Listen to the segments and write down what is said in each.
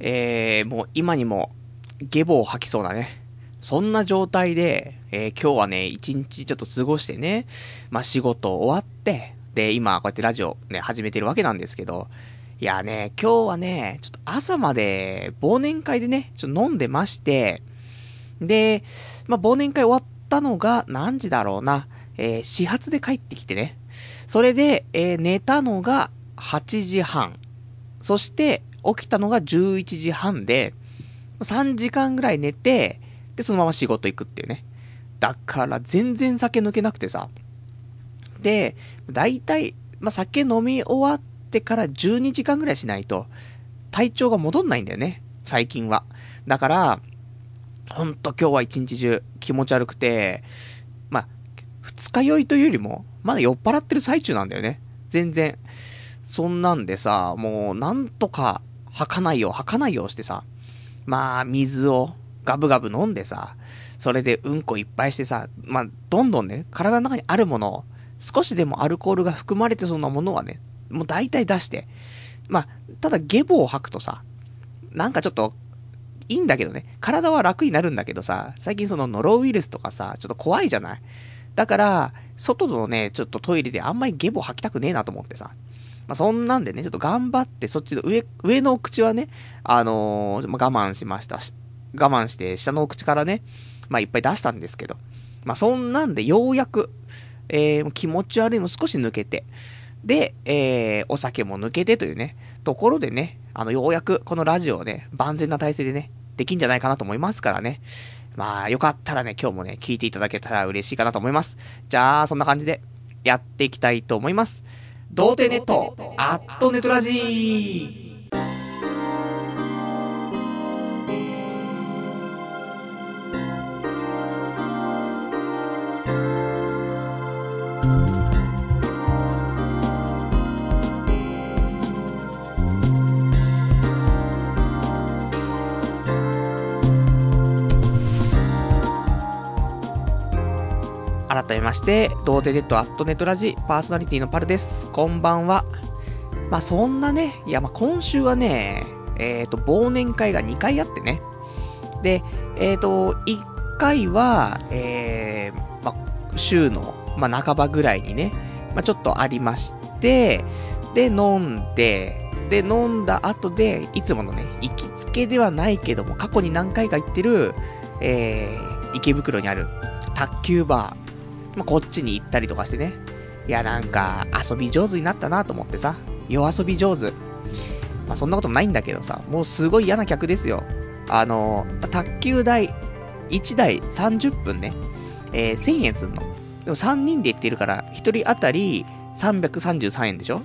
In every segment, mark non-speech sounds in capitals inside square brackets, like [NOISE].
えー、もう今にも、ゲボを吐きそうなね。そんな状態で、えー、今日はね、一日ちょっと過ごしてね、まあ仕事終わって、で、今こうやってラジオね、始めてるわけなんですけど、いやね、今日はね、ちょっと朝まで忘年会でね、ちょっと飲んでまして、で、まあ忘年会終わったのが何時だろうな、えー、始発で帰ってきてね、それで、えー、寝たのが8時半、そして起きたのが11時半で、3時間ぐらい寝て、で、そのまま仕事行くっていうね。だから全然酒抜けなくてさ。で、だいたい、まあ、酒飲み終わってから12時間ぐらいしないと、体調が戻んないんだよね。最近は。だから、ほんと今日は一日中気持ち悪くて、まあ、二日酔いというよりも、まだ酔っ払ってる最中なんだよね。全然。そんなんでさ、もうなんとか吐かないよ、吐かないよしてさ、まあ、水をガブガブ飲んでさ、それでうんこいっぱいしてさ、まあ、どんどんね、体の中にあるものを、少しでもアルコールが含まれてそうなものはね、もう大体出して、まあ、ただゲボを吐くとさ、なんかちょっと、いいんだけどね、体は楽になるんだけどさ、最近そのノロウイルスとかさ、ちょっと怖いじゃない？だから、外のね、ちょっとトイレであんまりゲボ吐きたくねえなと思ってさ。まあ、そんなんでね、ちょっと頑張って、そっちの上、上のお口はね、あのー、ま、我慢しましたし。我慢して、下のお口からね、まあ、いっぱい出したんですけど。まあ、そんなんで、ようやく、えー、気持ち悪いも少し抜けて、で、えー、お酒も抜けてというね、ところでね、あの、ようやくこのラジオをね、万全な体制でね、できんじゃないかなと思いますからね。まあ、よかったらね、今日もね、聞いていただけたら嬉しいかなと思います。じゃあ、そんな感じで、やっていきたいと思います。童貞ネット、アットネトラジー。改めまして、童貞ネットアットネットラジパーソナリティのパルです。こんばんは。まあ、そんなね、いや、まあ、今週はね、えっ、ー、と、忘年会が2回あってね。で、えっ、ー、と、1回は、えー、まあ、週の、まあ、半ばぐらいにね、まあ、ちょっとありまして、で、飲んで、で、飲んだ後で、いつものね、行きつけではないけども、過去に何回か行ってる、えー、池袋にある、卓球バー、まあ、こっちに行ったりとかしてね。いや、なんか、遊び上手になったなと思ってさ、夜遊び上手。まあ、そんなこともないんだけどさ、もうすごい嫌な客ですよ。あの卓球台、1台30分ね、えー、1000円すんの。でも3人で行ってるから、1人当たり333円でしょ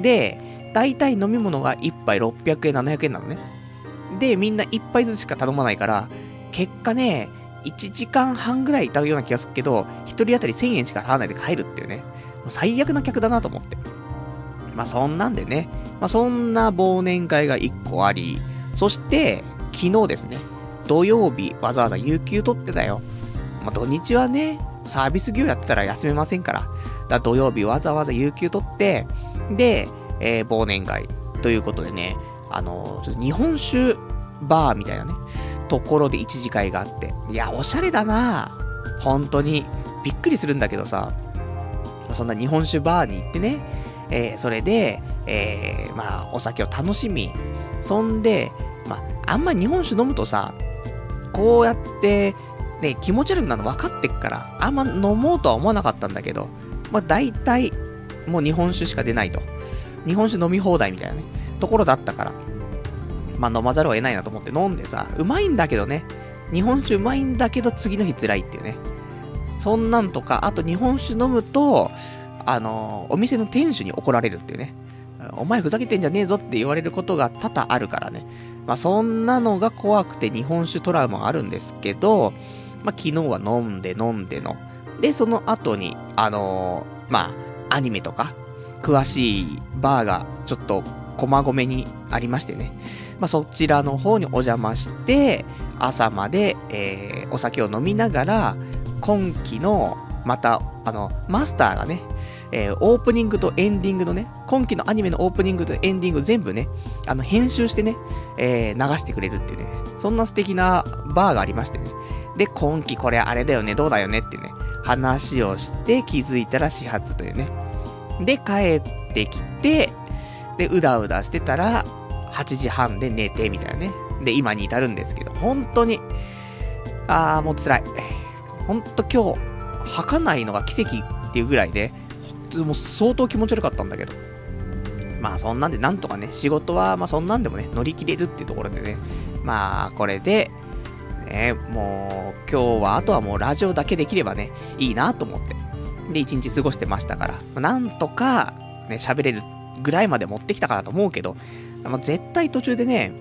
で、大体飲み物が1杯600円、700円なのね。で、みんな1杯ずつしか頼まないから、結果ね、1時間半ぐらいいたような気がするけど、1人当たり1000円しか払わないで帰るっていうね。もう最悪な客だなと思って。まあそんなんでね。まあそんな忘年会が1個あり、そして、昨日ですね。土曜日わざわざ有給取ってたよ。まあ土日はね、サービス業やってたら休めませんから。だ土曜日わざわざ有給取って、で、えー、忘年会ということでね、あのー、ちょっと日本酒バーみたいなね、ところで一次会があって。いや、おしゃれだな本当に。びっくりするんだけどさ、そんな日本酒バーに行ってね、えー、それで、えー、まあ、お酒を楽しみ、そんで、まあ、あんま日本酒飲むとさ、こうやって、ね、気持ち悪くなるの分かってっから、あんま飲もうとは思わなかったんだけど、まあ、大体、もう日本酒しか出ないと。日本酒飲み放題みたいなね、ところだったから、まあ飲まざるを得ないなと思って飲んでさ、うまいんだけどね。日本酒うまいんだけど次の日辛いっていうね。そんなんとか、あと日本酒飲むと、あの、お店の店主に怒られるっていうね。お前ふざけてんじゃねえぞって言われることが多々あるからね。まあそんなのが怖くて日本酒トラウマあるんですけど、まあ昨日は飲んで飲んでの。で、その後に、あのー、まあ、アニメとか、詳しいバーがちょっと駒込にありましてね。まあ、そちらの方にお邪魔して、朝まで、えー、お酒を飲みながら、今期の、また、あの、マスターがね、えー、オープニングとエンディングのね、今期のアニメのオープニングとエンディング全部ね、あの、編集してね、えー、流してくれるっていうね、そんな素敵なバーがありましてね。で、今期これあれだよね、どうだよねってね、話をして気づいたら始発というね。で、帰ってきて、で、うだうだしてたら、8時半で寝て、みたいなね。で、今に至るんですけど、本当に、あー、もう辛い。本当今日、吐かないのが奇跡っていうぐらいで、もう相当気持ち悪かったんだけど。まあそんなんでなんとかね、仕事はまあそんなんでもね、乗り切れるっていうところでね、まあこれで、ね、もう今日はあとはもうラジオだけできればね、いいなと思って。で、一日過ごしてましたから、なんとかね、喋れるぐらいまで持ってきたかなと思うけど、まあ、絶対途中でね、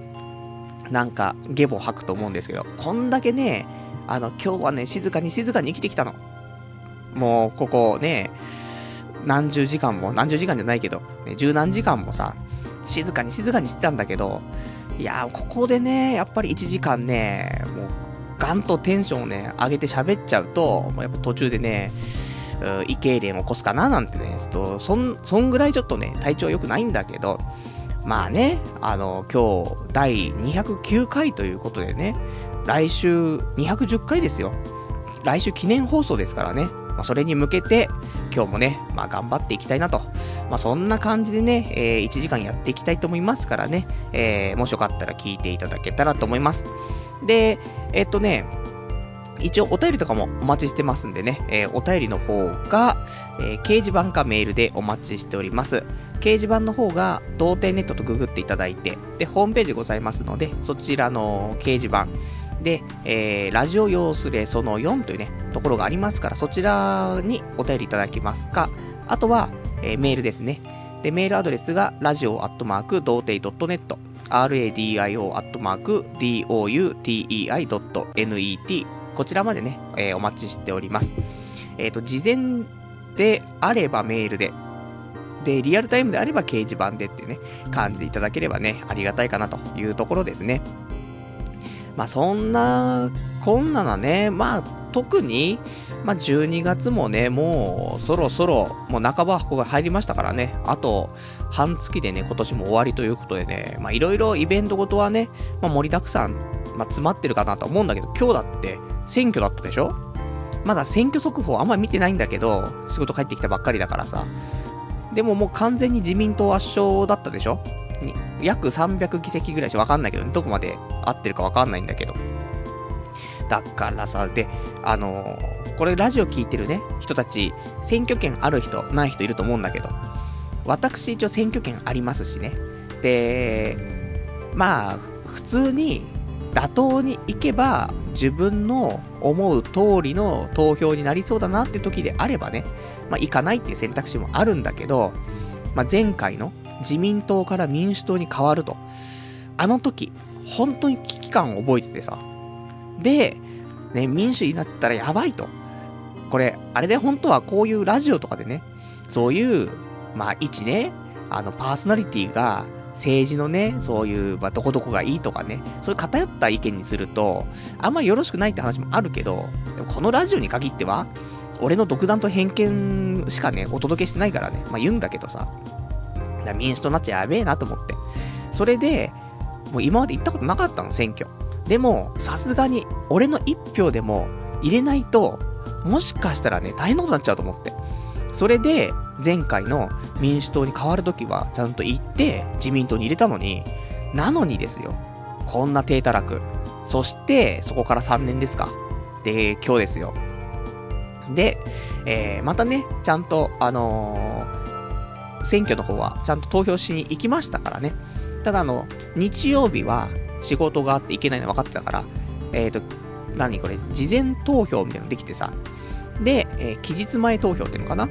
なんかゲボ吐くと思うんですけど、こんだけね、あの、今日はね、静かに静かに生きてきたの。もう、ここね、何十時間も、何十時間じゃないけど、ね、十何時間もさ、静かに静かにしてたんだけど、いやー、ここでね、やっぱり1時間ね、もう、ガンとテンションをね、上げて喋っちゃうと、もうやっぱ途中でね、胃痙攣を起こすかななんてね、ちょっと、そん、そんぐらいちょっとね、体調良くないんだけど、まあね、あの、今日、第209回ということでね、来週210回ですよ。来週記念放送ですからね。まあ、それに向けて、今日もね、まあ、頑張っていきたいなと。まあ、そんな感じでね、えー、1時間やっていきたいと思いますからね、えー、もしよかったら聞いていただけたらと思います。で、え、っとね、一応お便りとかもお待ちしてますんでね、えー、お便りの方が、えー、掲示板かメールでお待ちしております。掲示板の方が、同点ネットとググっていただいて、で、ホームページございますので、そちらの掲示板、で、えー、ラジオ用スレその4というね、ところがありますから、そちらにお便りいただけますか、あとは、えー、メールですね。で、メールアドレスが、ラジオアットマーク、童貞 .net、radio アットマーク、doutei.net、こちらまでね、えー、お待ちしております。えっ、ー、と、事前であればメールで、で、リアルタイムであれば掲示板でってね、感じでいただければね、ありがたいかなというところですね。まあそんな、こんなのね、まあ特に、まあ12月もね、もうそろそろ、もう半ばここが入りましたからね、あと半月でね、今年も終わりということでね、まあいろいろイベントごとはね、まあ盛りだくさん、まあ詰まってるかなと思うんだけど、今日だって選挙だったでしょ？まだ選挙速報あんま見てないんだけど、仕事帰ってきたばっかりだからさ。でももう完全に自民党圧勝だったでしょ？約300議席ぐらいしかわかんないけど、ねどこまで合ってるかわかんないんだけど。だからさ、で、あのー、これラジオ聞いてるね、人たち、選挙権ある人、ない人いると思うんだけど、私一応選挙権ありますしね。で、まあ、普通に妥当に行けば、自分の思う通りの投票になりそうだなって時であればね、まあ、行かないっていう選択肢もあるんだけど、まあ、前回の自民党から民主党に変わると。あの時、本当に危機感を覚えててさ。で、ね、民主になったらやばいと。これ、あれで本当はこういうラジオとかでね、そういう、まあ、一ね、あの、パーソナリティが、政治のね、そういう、まあ、どこどこがいいとかね、そういう偏った意見にすると、あんまよろしくないって話もあるけど、このラジオに限っては、俺の独断と偏見しかね、お届けしてないからね、まあ、言うんだけどさ、民主党になっちゃやべえなと思って。それで、もう今まで行ったことなかったの、選挙。でも、さすがに、俺の一票でも入れないと、もしかしたらね、大変なことになっちゃうと思って。それで、前回の民主党に変わるときは、ちゃんと行って、自民党に入れたのに、なのにですよ。こんな低たらく。そして、そこから3年ですか。で、今日ですよ。で、えー、またね、ちゃんと、あのー選挙の方はちゃんと投票しに行きましたからね。ただあの、日曜日は仕事があって行けないの分かってたから、えっ、ー、と、何これ、事前投票みたいなのできてさ。で、えー、期日前投票っていうのかな？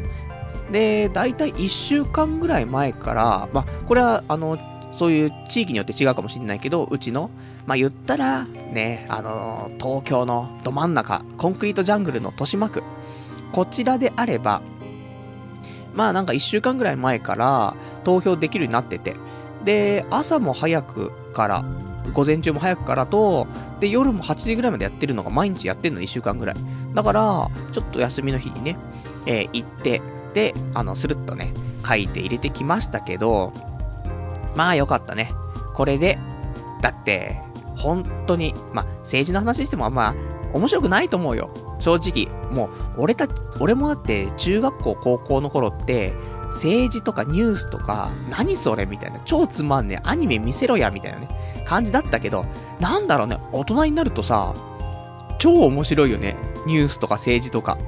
で、だいたい1週間ぐらい前から、まあ、これは、あの、そういう地域によって違うかもしれないけど、うちの、まあ、言ったら、ね、あの、東京のど真ん中、コンクリートジャングルの豊島区、こちらであれば、まあなんか1週間ぐらい前から投票できるようになってて、で、朝も早くから、午前中も早くからと、で、夜も8時ぐらいまでやってるのが毎日やってるの1週間ぐらい。だから、ちょっと休みの日にね、えー、行って、で、あの、スルッとね、書いて入れてきましたけど、まあよかったね。これで、だって、本当に、まあ、政治の話してもあんま面白くないと思うよ。正直。もう、俺たち、俺もだって中学校、高校の頃って、政治とかニュースとか、何それみたいな、超つまんねえ、アニメ見せろや、みたいなね、感じだったけど、なんだろうね、大人になるとさ、超面白いよね。ニュースとか政治とか。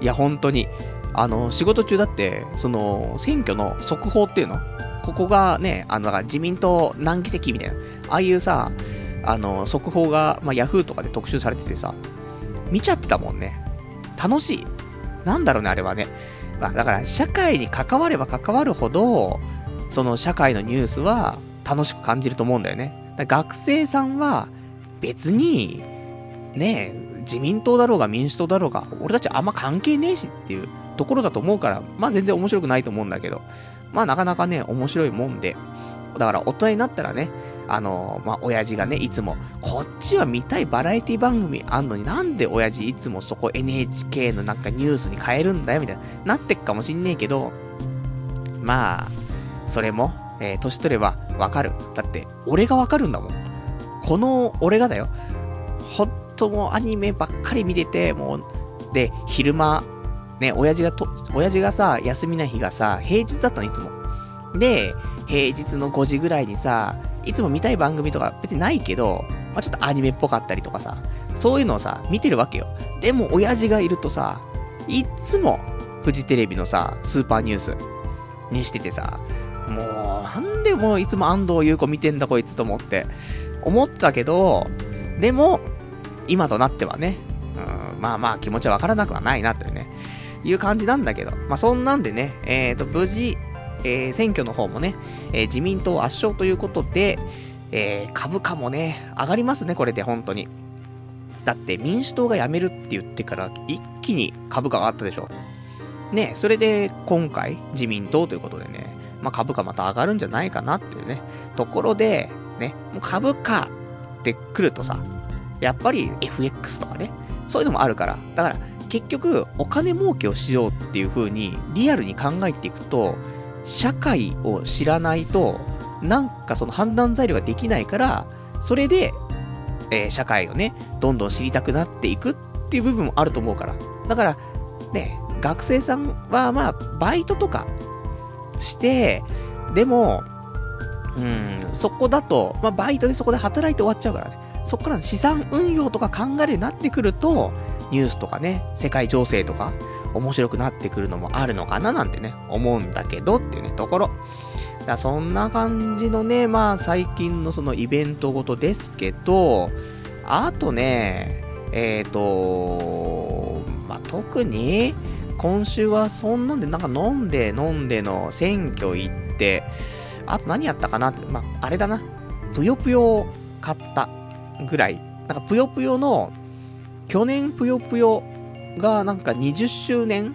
いや、本当に。あの、仕事中だって、その、選挙の速報っていうの？ここがね、あの、だから自民党何議席みたいな、ああいうさ、あの、速報が、まあ、ヤフーとかで特集されててさ、見ちゃってたもんね。楽しい。なんだろうね、あれはね。まあ、だから、社会に関われば関わるほど、その社会のニュースは楽しく感じると思うんだよね。学生さんは、別に、ね、自民党だろうが民主党だろうが、俺たちあんま関係ねえしっていうところだと思うから、まあ全然面白くないと思うんだけど、まあなかなかね、面白いもんで、だから大人になったらね、あの、まあ、親父がね、いつも、こっちは見たいバラエティ番組あんのになんで親父いつもそこ NHK のなんかニュースに変えるんだよ、みたいな、なってっかもしんねえけど、まあ、それも、えー、年取ればわかる。だって、俺がわかるんだもん。この俺がだよ。ほんともうアニメばっかり見てて、もう、で、昼間、ね、親父がと、親父がさ、休みな日がさ、平日だったの、いつも。で、平日の5時ぐらいにさ、いつも見たい番組とか別にないけど、まあ、ちょっとアニメっぽかったりとかさ、そういうのをさ、見てるわけよ。でも、親父がいるとさ、いっつも、フジテレビのさ、スーパーニュースにしててさ、もう、なんでもういつも安藤優子見てんだこいつと思って、思ったけど、でも、今となってはね、うん、まあまあ気持ちはわからなくはないなというね、いう感じなんだけど、まあそんなんでね、えっ、ー、と、無事、えー、選挙の方もね、えー、自民党圧勝ということで、えー、株価もね、上がりますね、これで、本当に。だって民主党が辞めるって言ってから一気に株価が上がったでしょ。ね、それで今回自民党ということでね、まあ、株価また上がるんじゃないかなっていうね、ところで、ね、もう株価って来るとさ、やっぱり FX とかね、そういうのもあるから、だから結局お金儲けをしようっていう風にリアルに考えていくと、社会を知らないと、なんかその判断材料ができないから、それで、えー、社会をね、どんどん知りたくなっていくっていう部分もあると思うから。だから、ね、学生さんはまあ、バイトとかして、でも、うん、そこだと、まあ、バイトでそこで働いて終わっちゃうからね。そこから資産運用とか考えるようになってくると、ニュースとかね、世界情勢とか、面白くなってくるのもあるのかななんてね、思うんだけどっていうね、ところ。だそんな感じのね、まあ最近のそのイベントごとですけど、あとね、えっ、ー、と、まあ特に、今週はそんなんで、なんか飲んで飲んでの選挙行って、あと何やったかなって、まああれだな、ぷよぷよを買ったぐらい。なんかぷよぷよの、去年ぷよぷよがなんか20周年？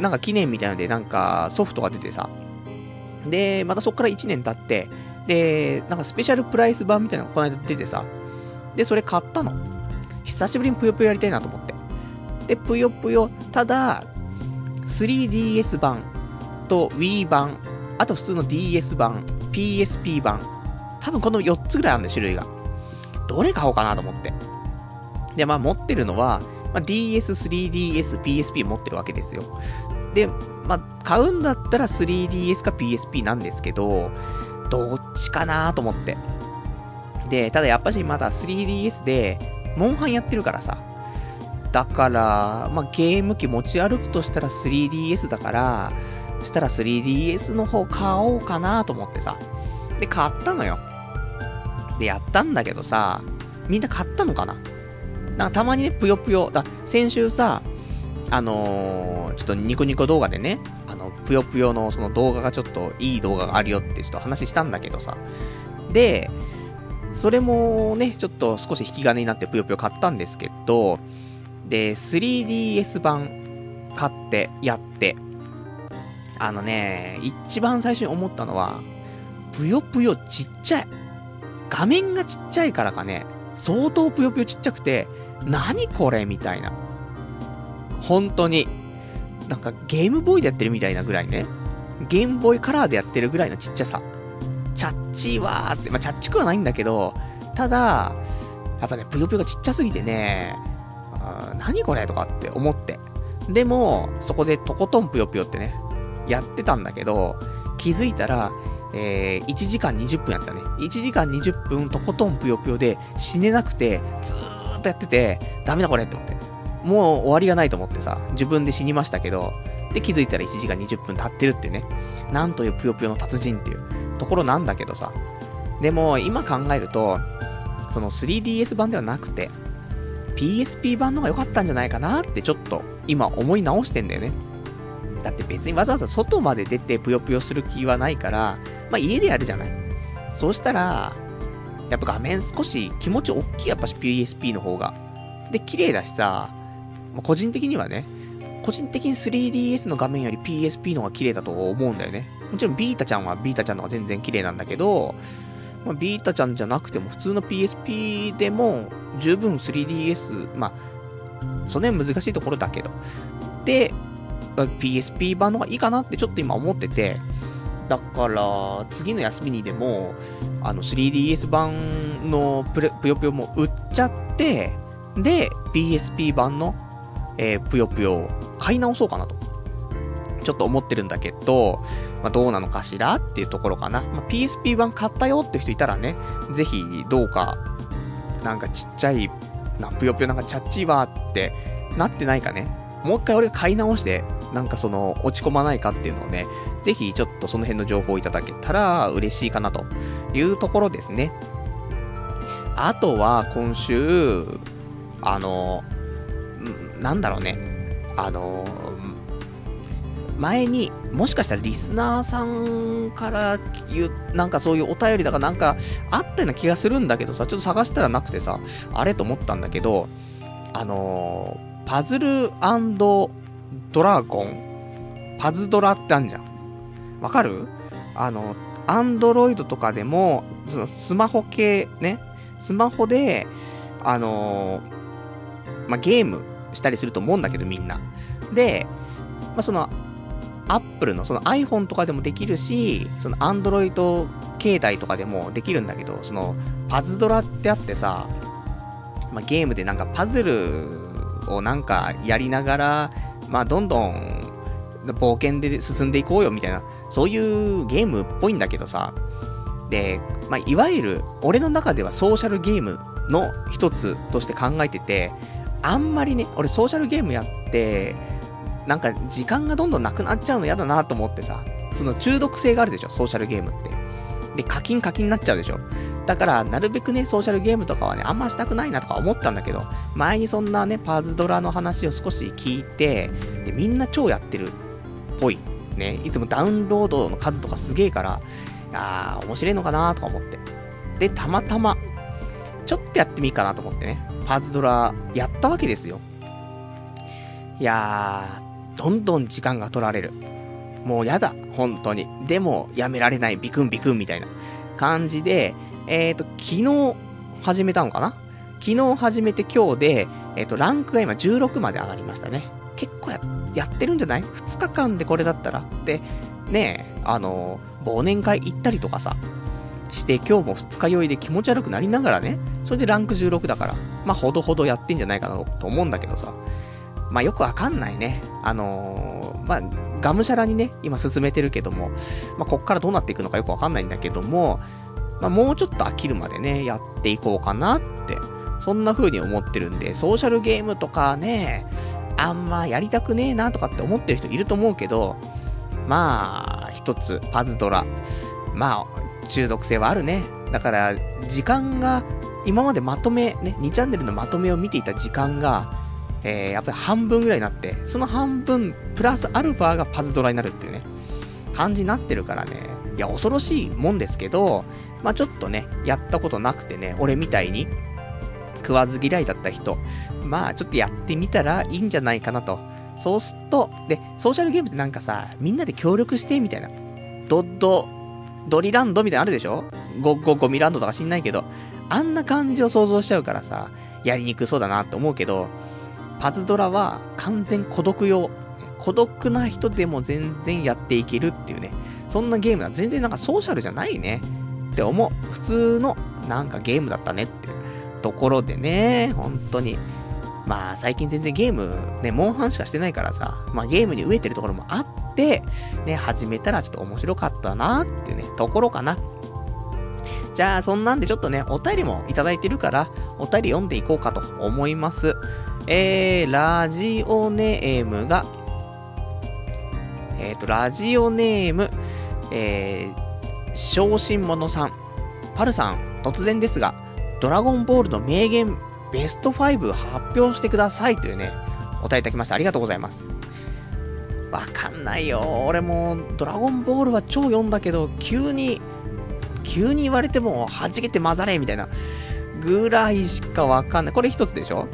なんか記念みたいのでなんかソフトが出てさ。で、またそっから1年経って、で、なんかスペシャルプライス版みたいなのがこの間出てさ。で、それ買ったの。久しぶりにぷよぷよやりたいなと思って。で、ぷよぷよ、ただ、3DS 版と Wii 版、あと普通の DS 版、PSP 版、多分この4つぐらいあるんだ種類が。どれ買おうかなと思って。で、まあ持ってるのは、まあ、DS、3DS、PSP 持ってるわけですよ。で、まあ、買うんだったら 3DS か PSP なんですけど、どっちかなと思って。で、ただやっぱしまだ 3DS で、モンハンやってるからさ。だから、まあ、ゲーム機持ち歩くとしたら 3DS だから、そしたら 3DS の方買おうかなと思ってさ。で、買ったのよ。で、やったんだけどさ、みんな買ったのかな？なんかたまにね、ぷよぷよ、だ先週さ、あのー、ちょっとニコニコ動画でね、あの、ぷよぷよのその動画がちょっといい動画があるよってちょっと話したんだけどさ。で、それもね、ちょっと少し引き金になってぷよぷよ買ったんですけど、で、3DS 版買ってやって、あのね、一番最初に思ったのは、ぷよぷよちっちゃい。画面がちっちゃいからかね、相当ぷよぷよちっちゃくて、何これみたいな。本当に。なんかゲームボーイでやってるみたいなぐらいね。ゲームボーイカラーでやってるぐらいのちっちゃさ。チャッチーわーって、まあ、チャッチくはないんだけど、ただ、やっぱね、ぷよぷよがちっちゃすぎてね、何これとかって思って。でも、そこでとことんぷよぷよってね、やってたんだけど、気づいたら、えー、1時間20分やったね。1時間20分とことんぷよぷよで死ねなくて、ずーっとやってて、ダメだこれって思って。もう終わりがないと思ってさ、自分で死にましたけど、で気づいたら1時間20分経ってるってね、なんというぷよぷよの達人っていうところなんだけどさ。でも、今考えると、その 3DS 版ではなくて、PSP 版の方が良かったんじゃないかなってちょっと今思い直してんだよね。だって別にわざわざ外まで出てぷよぷよする気はないから、まあ家でやるじゃない。そうしたら、やっぱ画面少し気持ち大きいやっぱし PSP の方が。で、綺麗だしさ、まあ、個人的にはね、個人的に 3DS の画面より PSP の方が綺麗だと思うんだよね。もちろんビータちゃんはビータちゃんの方が全然綺麗なんだけど、まあ、ビータちゃんじゃなくても普通の PSP でも十分 3DS、まあ、その辺難しいところだけど。で、PSP 版の方がいいかなってちょっと今思ってて、だから、次の休みにでも、あの、3DS 版のぷよぷよも売っちゃって、で、PSP 版の、えー、ぷよぷよを買い直そうかなと。ちょっと思ってるんだけど、まあ、どうなのかしらっていうところかな。まあ、PSP 版買ったよって人いたらね、ぜひどうか、なんかちっちゃい、な、ぷよぷよなんかチャッチーわってなってないかね。もう一回俺買い直して、なんかその、落ち込まないかっていうのをね、ぜひちょっとその辺の情報をいただけたら嬉しいかなというところですね。あとは今週、あの、なんだろうね。あの、前に、もしかしたらリスナーさんから言う、なんかそういうお便りだかなんかあったような気がするんだけどさ、ちょっと探したらなくてさ、あれと思ったんだけど、あのーパズルドラゴンパズドラってあんじゃん。わかる？あの、アンドロイドとかでも、そのスマホ系ね、スマホで、あのー、まあ、ゲームしたりすると思うんだけど、みんな。で、まあ、その、アップルのその iPhone とかでもできるし、その Android 携帯とかでもできるんだけど、そのパズドラってあってさ、まあ、ゲームでなんかパズルをなんかやりながら、まあ、どんどん冒険で進んでいこうよみたいな、そういうゲームっぽいんだけどさ、で、まあ、いわゆる俺の中ではソーシャルゲームの一つとして考えてて、あんまりね、俺ソーシャルゲームやって、なんか時間がどんどんなくなっちゃうの嫌だなと思ってさ、その中毒性があるでしょ、ソーシャルゲームって。で、課金課金になっちゃうでしょ。だから、なるべくね、ソーシャルゲームとかはね、あんましたくないなとか思ったんだけど、前にそんなね、パズドラの話を少し聞いて、で、みんな超やってるっぽい。ね、いつもダウンロードの数とかすげえから、あー、面白いのかなとか思って。で、たまたま、ちょっとやってみいかなと思ってね、パズドラやったわけですよ。いやー、どんどん時間が取られる。もうやだ、本当に。でも、やめられない、ビクンビクンみたいな感じで、えっ、ー、と、昨日始めたのかな？昨日始めて今日で、えっ、ー、と、ランクが今16まで上がりましたね。結構や、やってるんじゃない ?2 日間でこれだったら。で、ねえ、あの忘年会行ったりとかさ、して今日も二日酔いで気持ち悪くなりながらね、それでランク16だから、まあ、ほどほどやってんじゃないかなと思うんだけどさ、まあ、よくわかんないね。あのー、まあ、がむしゃらにね、今進めてるけども、まあ、こっからどうなっていくのかよくわかんないんだけども、まあ、もうちょっと飽きるまでね、やっていこうかなって、そんな風に思ってるんで、ソーシャルゲームとかね、あんまやりたくねえなとかって思ってる人いると思うけど、まあ、一つ、パズドラ。まあ、中毒性はあるね。だから、時間が、今までまとめ、ね、2チャンネルのまとめを見ていた時間が、えー、やっぱり半分ぐらいになって、その半分、プラスアルファがパズドラになるっていうね、感じになってるからね、いや、恐ろしいもんですけど、まあちょっとね、やったことなくてね、俺みたいに、食わず嫌いだった人、まあちょっとやってみたらいいんじゃないかなと。そうすっと、で、ソーシャルゲームってなんかさ、みんなで協力してみたいな。ドッド、ドリランドみたいなのあるでしょ？ゴッゴゴミランドとか知んないけど、あんな感じを想像しちゃうからさ、やりにくそうだなって思うけど、パズドラは完全孤独用。孤独な人でも全然やっていけるっていうね、そんなゲームだ。全然なんかソーシャルじゃないね。って思う。普通のなんかゲームだったねっていうところでね、本当に。まあ最近全然ゲームね、モンハンしかしてないからさ、まあゲームに飢えてるところもあって、ね、始めたらちょっと面白かったなっていうね、ところかな。じゃあ、そんなんでちょっとね、お便りもいただいてるから、お便り読んでいこうかと思います。えー、ラジオネームが、えっ、ー、と、ラジオネーム、えー、小心者さん。パルさん、突然ですが、ドラゴンボールの名言、ベスト5発表してくださいというね、答えいただきました。ありがとうございます。わかんないよ。俺も、ドラゴンボールは超読んだけど、急に、急に言われても、弾けて混ざれみたいな、ぐらいしかわかんない。これ一つでしょ？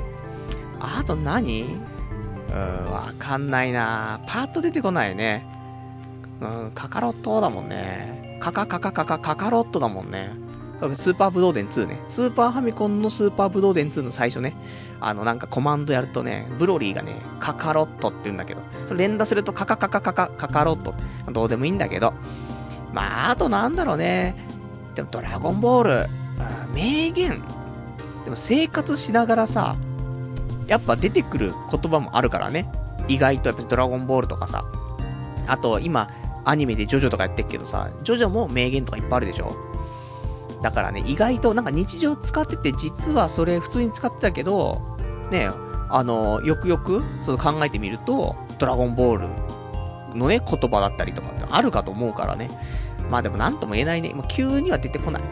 あと何？うん、わかんないなパッと出てこないね。うん、カカロットだもんね。カカカカカカカカロットだもんね。それスーパーブドウ伝2ね。スーパーファミコンのスーパーブドウ伝2の最初ね。あの、なんかコマンドやるとね、ブロリーがね、カカロットって言うんだけど、それ連打するとカカカカカカカカロット。どうでもいいんだけど。まあ、あとなんだろうね。でもドラゴンボール、名言。でも生活しながらさ、やっぱ出てくる言葉もあるからね。意外とやっぱドラゴンボールとかさ。あと、今、アニメでジョジョとかやってるけどさ、ジョジョも名言とかいっぱいあるでしょだからね、意外となんか日常使ってて、実はそれ普通に使ってたけど、ね、あの、よくよく、その考えてみると、ドラゴンボールのね、言葉だったりとかってあるかと思うからね。まあでもなんとも言えないね。もう急には出てこない。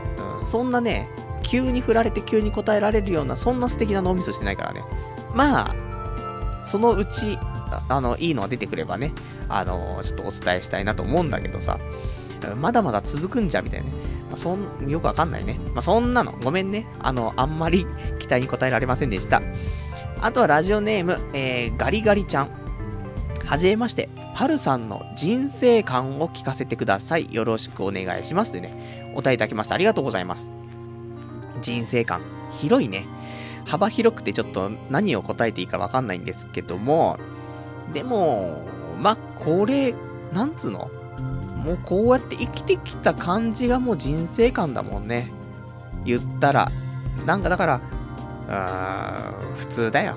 うん、そんなね、急に振られて急に答えられるような、そんな素敵な脳みそしてないからね。まあ、そのうち、あの、いいのが出てくればね、あの、ちょっとお伝えしたいなと思うんだけどさ、まだまだ続くんじゃ、みたいなね。まあ、そん、よくわかんないね。まあ、そんなの、ごめんね。あの、あんまり [LAUGHS] 期待に応えられませんでした。あとはラジオネーム、えー、ガリガリちゃん。はじめまして、パルさんの人生観を聞かせてください。よろしくお願いします。でね、お答えいただきました。ありがとうございます。人生観、広いね。幅広くてちょっと何を答えていいかわかんないんですけども、でも、まこれ、なんつうの？もうこうやって生きてきた感じがもう人生観だもんね。言ったら。なんかだから、あ普通だよ。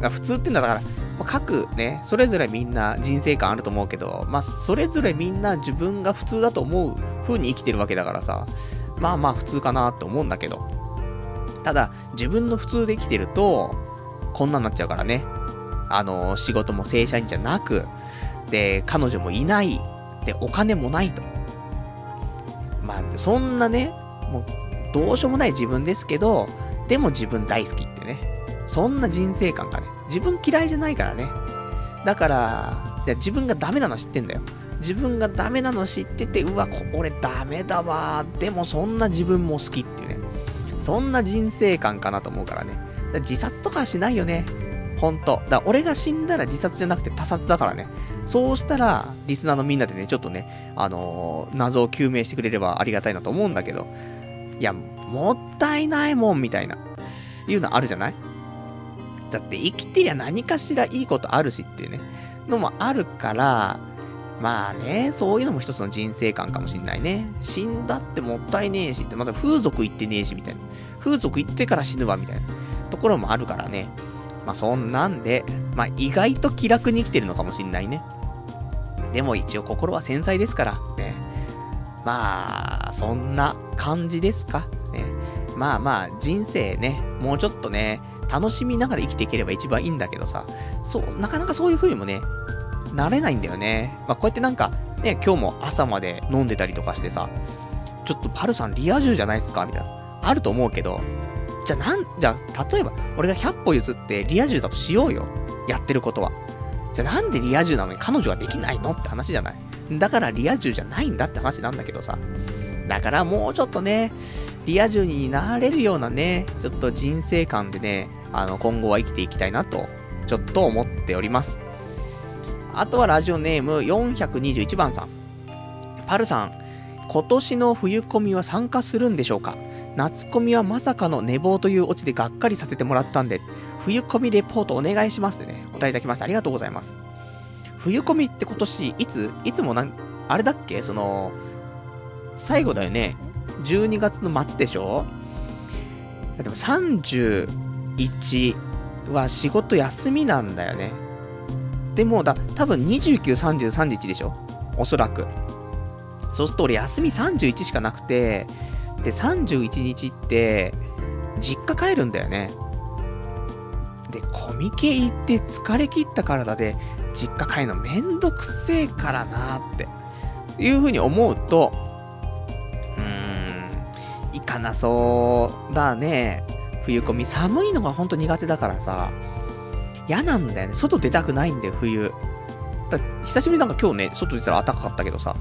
普通ってんだから、各ね、それぞれみんな人生観あると思うけど、まあ、それぞれみんな自分が普通だと思う風に生きてるわけだからさ、まあまあ普通かなって思うんだけど。ただ、自分の普通で生きてると、こんなんなっちゃうからね。あの、仕事も正社員じゃなく、で、彼女もいない、で、お金もないと。まあ、そんなね、もう、どうしようもない自分ですけど、でも自分大好きってね。そんな人生観がね、自分嫌いじゃないからね。だから、いや自分がダメなの知ってんだよ。自分がダメなの知ってて、うわ、俺ダメだわ。でもそんな自分も好きっていう。そんな人生観かなと思うからね。ら自殺とかはしないよね。ほんと。だ俺が死んだら自殺じゃなくて他殺だからね。そうしたら、リスナーのみんなでね、ちょっとね、あのー、謎を究明してくれればありがたいなと思うんだけど、いや、もったいないもん、みたいな、いうのあるじゃない？だって生きてりゃ何かしらいいことあるしっていうね、のもあるから、まあね、そういうのも一つの人生観かもしんないね。死んだってもったいねえしって、まだ風俗行ってねえしみたいな。風俗行ってから死ぬわみたいなところもあるからね。まあそんなんで、まあ意外と気楽に生きてるのかもしんないね。でも一応心は繊細ですから、ね。まあ、そんな感じですか。ね。まあまあ、人生ね、もうちょっとね、楽しみながら生きていければ一番いいんだけどさ、そう、なかなかそういう風にもね、なれないんだよね。まあ、こうやってなんか、ね、今日も朝まで飲んでたりとかしてさ、ちょっとパルさんリア充じゃないっすか？みたいな。あると思うけど、じゃあなん、じゃ、例えば、俺が100歩譲ってリア充だとしようよ。やってることは。じゃあなんでリア充なのに彼女はできないの？って話じゃないだからリア充じゃないんだって話なんだけどさ。だからもうちょっとね、リア充になれるようなね、ちょっと人生観でね、あの、今後は生きていきたいなと、ちょっと思っております。あとはラジオネーム421番さん。パルさん、今年の冬コミは参加するんでしょうか？夏コミはまさかの寝坊というオチでがっかりさせてもらったんで、冬コミレポートお願いしますってね、お答えいただきました。ありがとうございます。冬コミって今年、いつ？いつもなん、あれだっけ？その、最後だよね。12月の末でしょ？でも31は仕事休みなんだよね。でも、だ、多分29、30、31でしょ？おそらく。そうすると俺休み31しかなくて、で、31日って、実家帰るんだよね。で、コミケ行って疲れ切った体で、実家帰るのめんどくせえからなって、いう風に思うと、うーん、行かなそうだね。冬コミ寒いのがほんと苦手だからさ、嫌なんだよね。外出たくないんだよ、冬。だ久しぶりなんか今日ね、外出たら暖かかったけどさ、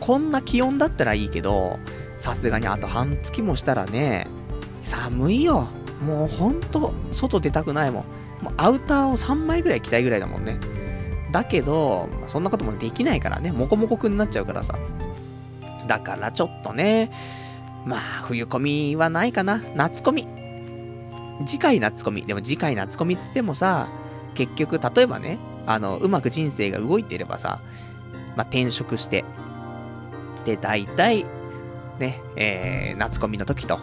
こんな気温だったらいいけど、さすがにあと半月もしたらね、寒いよ。もうほんと、外出たくないもん。もうアウターを3枚ぐらい着たいぐらいだもんね。だけど、そんなこともできないからね、モコモコくんになっちゃうからさ。だからちょっとね、まあ、冬コミはないかな。夏コミ。次回夏コミ。でも次回夏コミつってもさ、結局、例えばね、あの、うまく人生が動いていればさ、まあ、転職して、で、大体、ね、えー、夏コミの時と、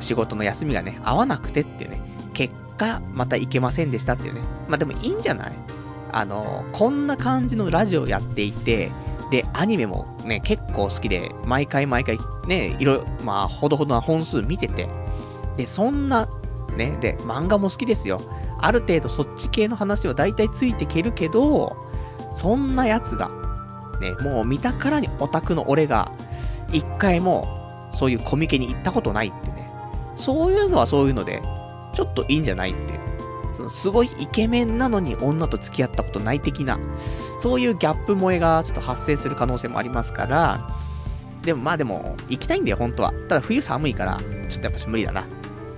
仕事の休みがね、合わなくてっていうね、結果、また行けませんでしたっていうね。まあ、でもいいんじゃない？あの、こんな感じのラジオやっていて、で、アニメもね、結構好きで、毎回毎回ね、いろいろ、まあ、ほどほどな本数見てて、で、そんな、ね、で、漫画も好きですよ。ある程度そっち系の話は大体ついてけるけど、そんなやつが、ね、もう見たからにオタクの俺が、一回も、そういうコミケに行ったことないってね。そういうのはそういうので、ちょっといいんじゃないって。そのすごいイケメンなのに女と付き合ったことない的な、そういうギャップ萌えがちょっと発生する可能性もありますから、でもまあでも、行きたいんだよ、本当は。ただ冬寒いから、ちょっとやっぱ無理だな。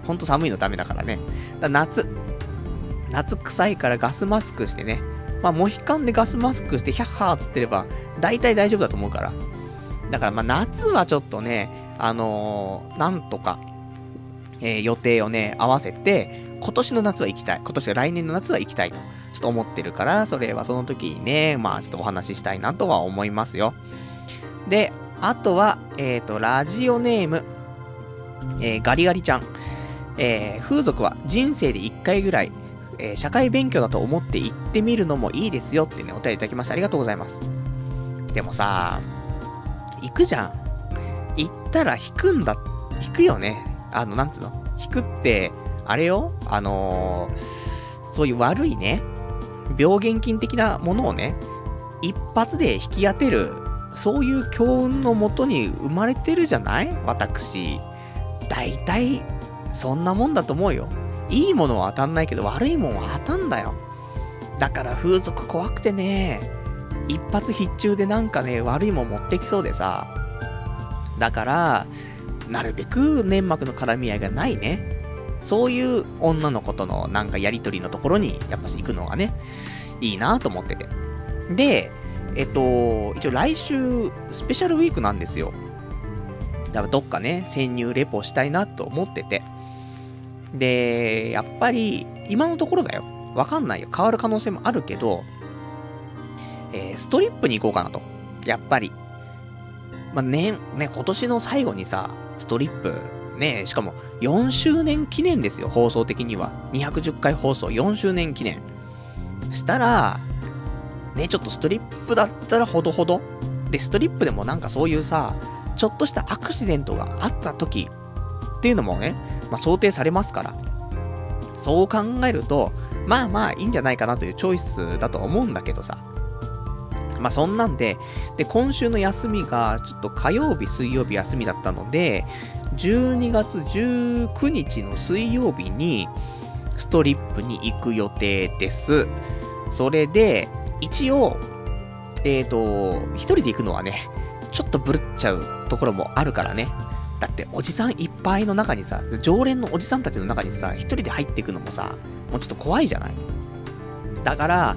ほんと寒いのダメだからね。だ夏。夏臭いからガスマスクしてね。まあ、モヒカンでガスマスクして、ヒャッハーつってれば、大体大丈夫だと思うから。だからまあ夏はちょっとね、あのー、なんとか、えー、予定をね、合わせて、今年の夏は行きたい。今年来年の夏は行きたいと、ちょっと思ってるから、それはその時にね、まあちょっとお話ししたいなとは思いますよ。で、あとは、えっ、ー、と、ラジオネーム、えー、ガリガリちゃん。えー、風俗は人生で一回ぐらい、えー、社会勉強だと思って行ってみるのもいいですよってね、お便りいただきましてありがとうございます。でもさ、行くじゃん。行ったら引くんだ、引くよね。あの、なんつうの？引くって、あれよ？あのー、そういう悪いね、病原菌的なものをね、一発で引き当てる、そういう強運のもとに生まれてるじゃない？私。大体、そんなもんだと思うよ。いいものは当たんないけど、悪いもんは当たんだよ。だから風俗怖くてね、一発必中でなんかね、悪いもん持ってきそうでさ。だから、なるべく粘膜の絡み合いがないね。そういう女の子とのなんかやりとりのところに、やっぱし行くのがね、いいなと思ってて。で、えっと、一応来週、スペシャルウィークなんですよ。だからどっかね、潜入レポしたいなと思ってて。で、やっぱり、今のところだよ。わかんないよ。変わる可能性もあるけど、えー、ストリップに行こうかなと。やっぱり。まあ、ね、ね、今年の最後にさ、ストリップ、ね、しかも4周年記念ですよ、放送的には。210回放送4周年記念。したら、ね、ちょっとストリップだったらほどほど。で、ストリップでもなんかそういうさ、ちょっとしたアクシデントがあった時っていうのもね、まあ、想定されますから。そう考えると、まあまあいいんじゃないかなというチョイスだと思うんだけどさ。まあそんなんで、で、今週の休みが、ちょっと火曜日、水曜日休みだったので、12月19日の水曜日に、ストリップに行く予定です。それで、一応、えっ、ー、と、一人で行くのはね、ちょっとブルっちゃうところもあるからね。だって、おじさんいっぱいの中にさ、常連のおじさんたちの中にさ、一人で入っていくのもさ、もうちょっと怖いじゃない？だから、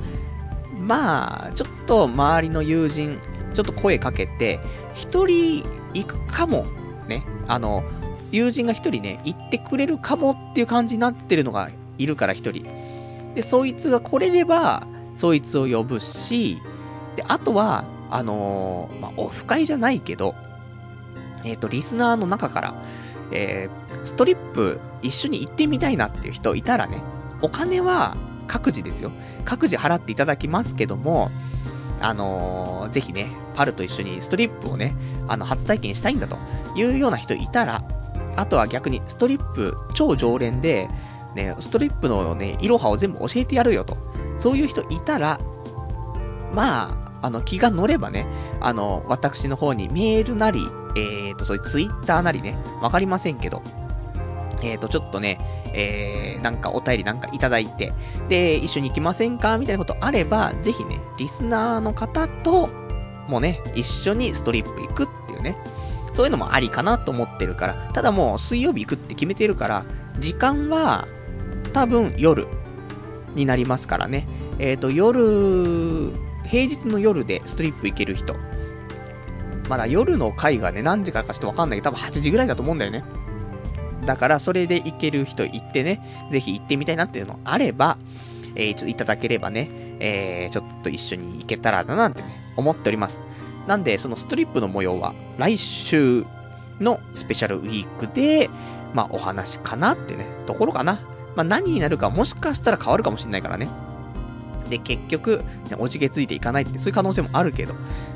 まあ、ちょっと周りの友人、ちょっと声かけて、一人行くかも、ね、あの、友人が一人ね、行ってくれるかもっていう感じになってるのがいるから一人。で、そいつが来れれば、そいつを呼ぶし、で、あとは、あのー、まあ、オフ会じゃないけど、えっ、ー、と、リスナーの中から、えー、ストリップ一緒に行ってみたいなっていう人いたらね、お金は各自ですよ。各自払っていただきますけども、あのー、ぜひね、パルと一緒にストリップをね、あの、初体験したいんだというような人いたら、あとは逆にストリップ超常連で、ね、ストリップのね、いろはを全部教えてやるよと。そういう人いたら、まあ、あの、気が乗ればね、あの、私の方にメールなり、えっ、ー、と、そういうツイッターなりね、わかりませんけど、えっ、ー、と、ちょっとね、えー、なんかお便りなんかいただいて、で、一緒に行きませんか？みたいなことあれば、ぜひね、リスナーの方と、もね、一緒にストリップ行くっていうね、そういうのもありかなと思ってるから、ただもう水曜日行くって決めてるから、時間は、多分夜になりますからね。えっ、ー、と、夜、平日の夜でストリップ行ける人。まだ夜の回がね、何時からかちょっとわかんないけど、多分8時ぐらいだと思うんだよね。だから、それで行ける人行ってね、ぜひ行ってみたいなっていうのあれば、えー、ちょっといただければね、えー、ちょっと一緒に行けたらななんてね、思っております。なんで、そのストリップの模様は、来週のスペシャルウィークで、まあ、お話かなってね、ところかな。まあ、何になるかもしかしたら変わるかもしんないからね。で、結局、ね、おじけついていかないって、そういう可能性もあるけど、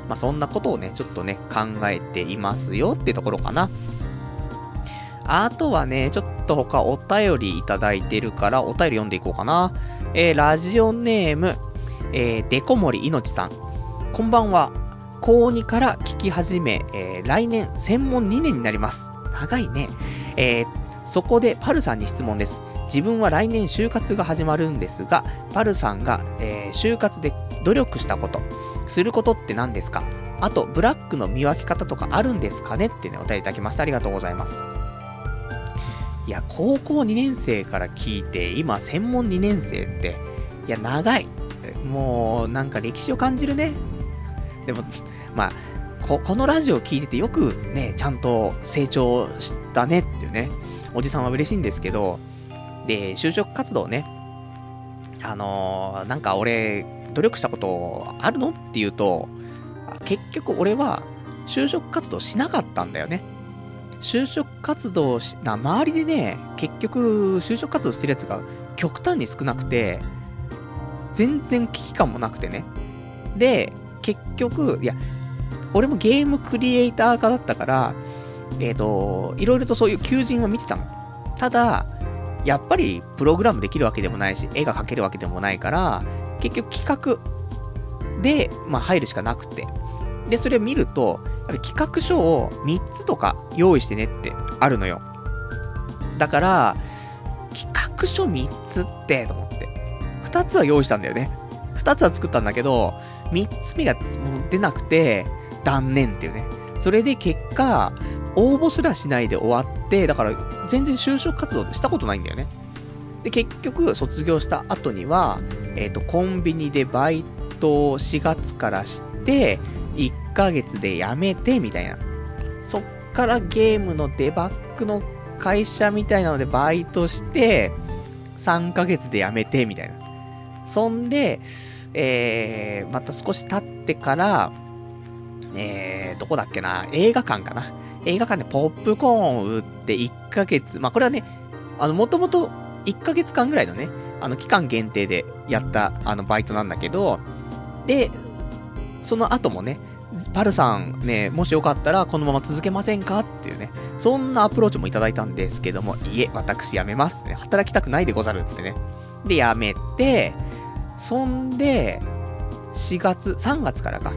まあ、そんなことをね、ちょっとね、考えていますよってところかな。あとはね、ちょっと他お便りいただいてるから、お便り読んでいこうかな。えー、ラジオネーム、えー、デコモリいのちさん。こんばんは。高2から聞き始め、えー、来年専門2年になります。長いね。えー、そこでパルさんに質問です。自分は来年就活が始まるんですが、パルさんが、えー、就活で努力したこと、することって何ですか？あと、ブラックの見分け方とかあるんですかねってね、お便りいただきました。ありがとうございます。いや、高校2年生から聞いて、今、専門2年生って、いや、長い。もう、なんか歴史を感じるね。でも、まあ、こ、このラジオ聞いててよくね、ちゃんと成長したねっていうね、おじさんは嬉しいんですけど、で、就職活動ね、あのー、なんか俺、努力したことあるのって言うと、結局俺は就職活動しなかったんだよね。就職活動し、な、周りでね、結局、就職活動してるやつが極端に少なくて、全然危機感もなくてね。で、結局、いや、俺もゲームクリエイター化だったから、えっ、ー、と、いろいろとそういう求人を見てたの。ただ、やっぱりプログラムできるわけでもないし、絵が描けるわけでもないから、結局企画で、まあ入るしかなくて。で、それを見ると、企画書を3つとか用意してねってあるのよ。だから、企画書3つって、と思って。2つは用意したんだよね。2つは作ったんだけど、3つ目が出なくて、断念っていうね。それで結果、応募すらしないで終わって、だから全然就職活動したことないんだよね。で、結局卒業した後には、えっ、ー、と、コンビニでバイトを4月からして、1ヶ月で辞めて、みたいな。そっからゲームのデバッグの会社みたいなのでバイトして、3ヶ月で辞めて、みたいな。そんで、えー、また少し経ってから、えー、どこだっけな、映画館かな。映画館でポップコーンを売って1ヶ月、まあ、これはね、あの、もともと1ヶ月間ぐらいのね、あの、期間限定でやった、あの、バイトなんだけど、で、その後もね、パルさんね、もしよかったらこのまま続けませんか？っていうね、そんなアプローチもいただいたんですけども、いえ、私辞めますね。働きたくないでござるっつってね。で、辞めて、そんで、4月、3月からか、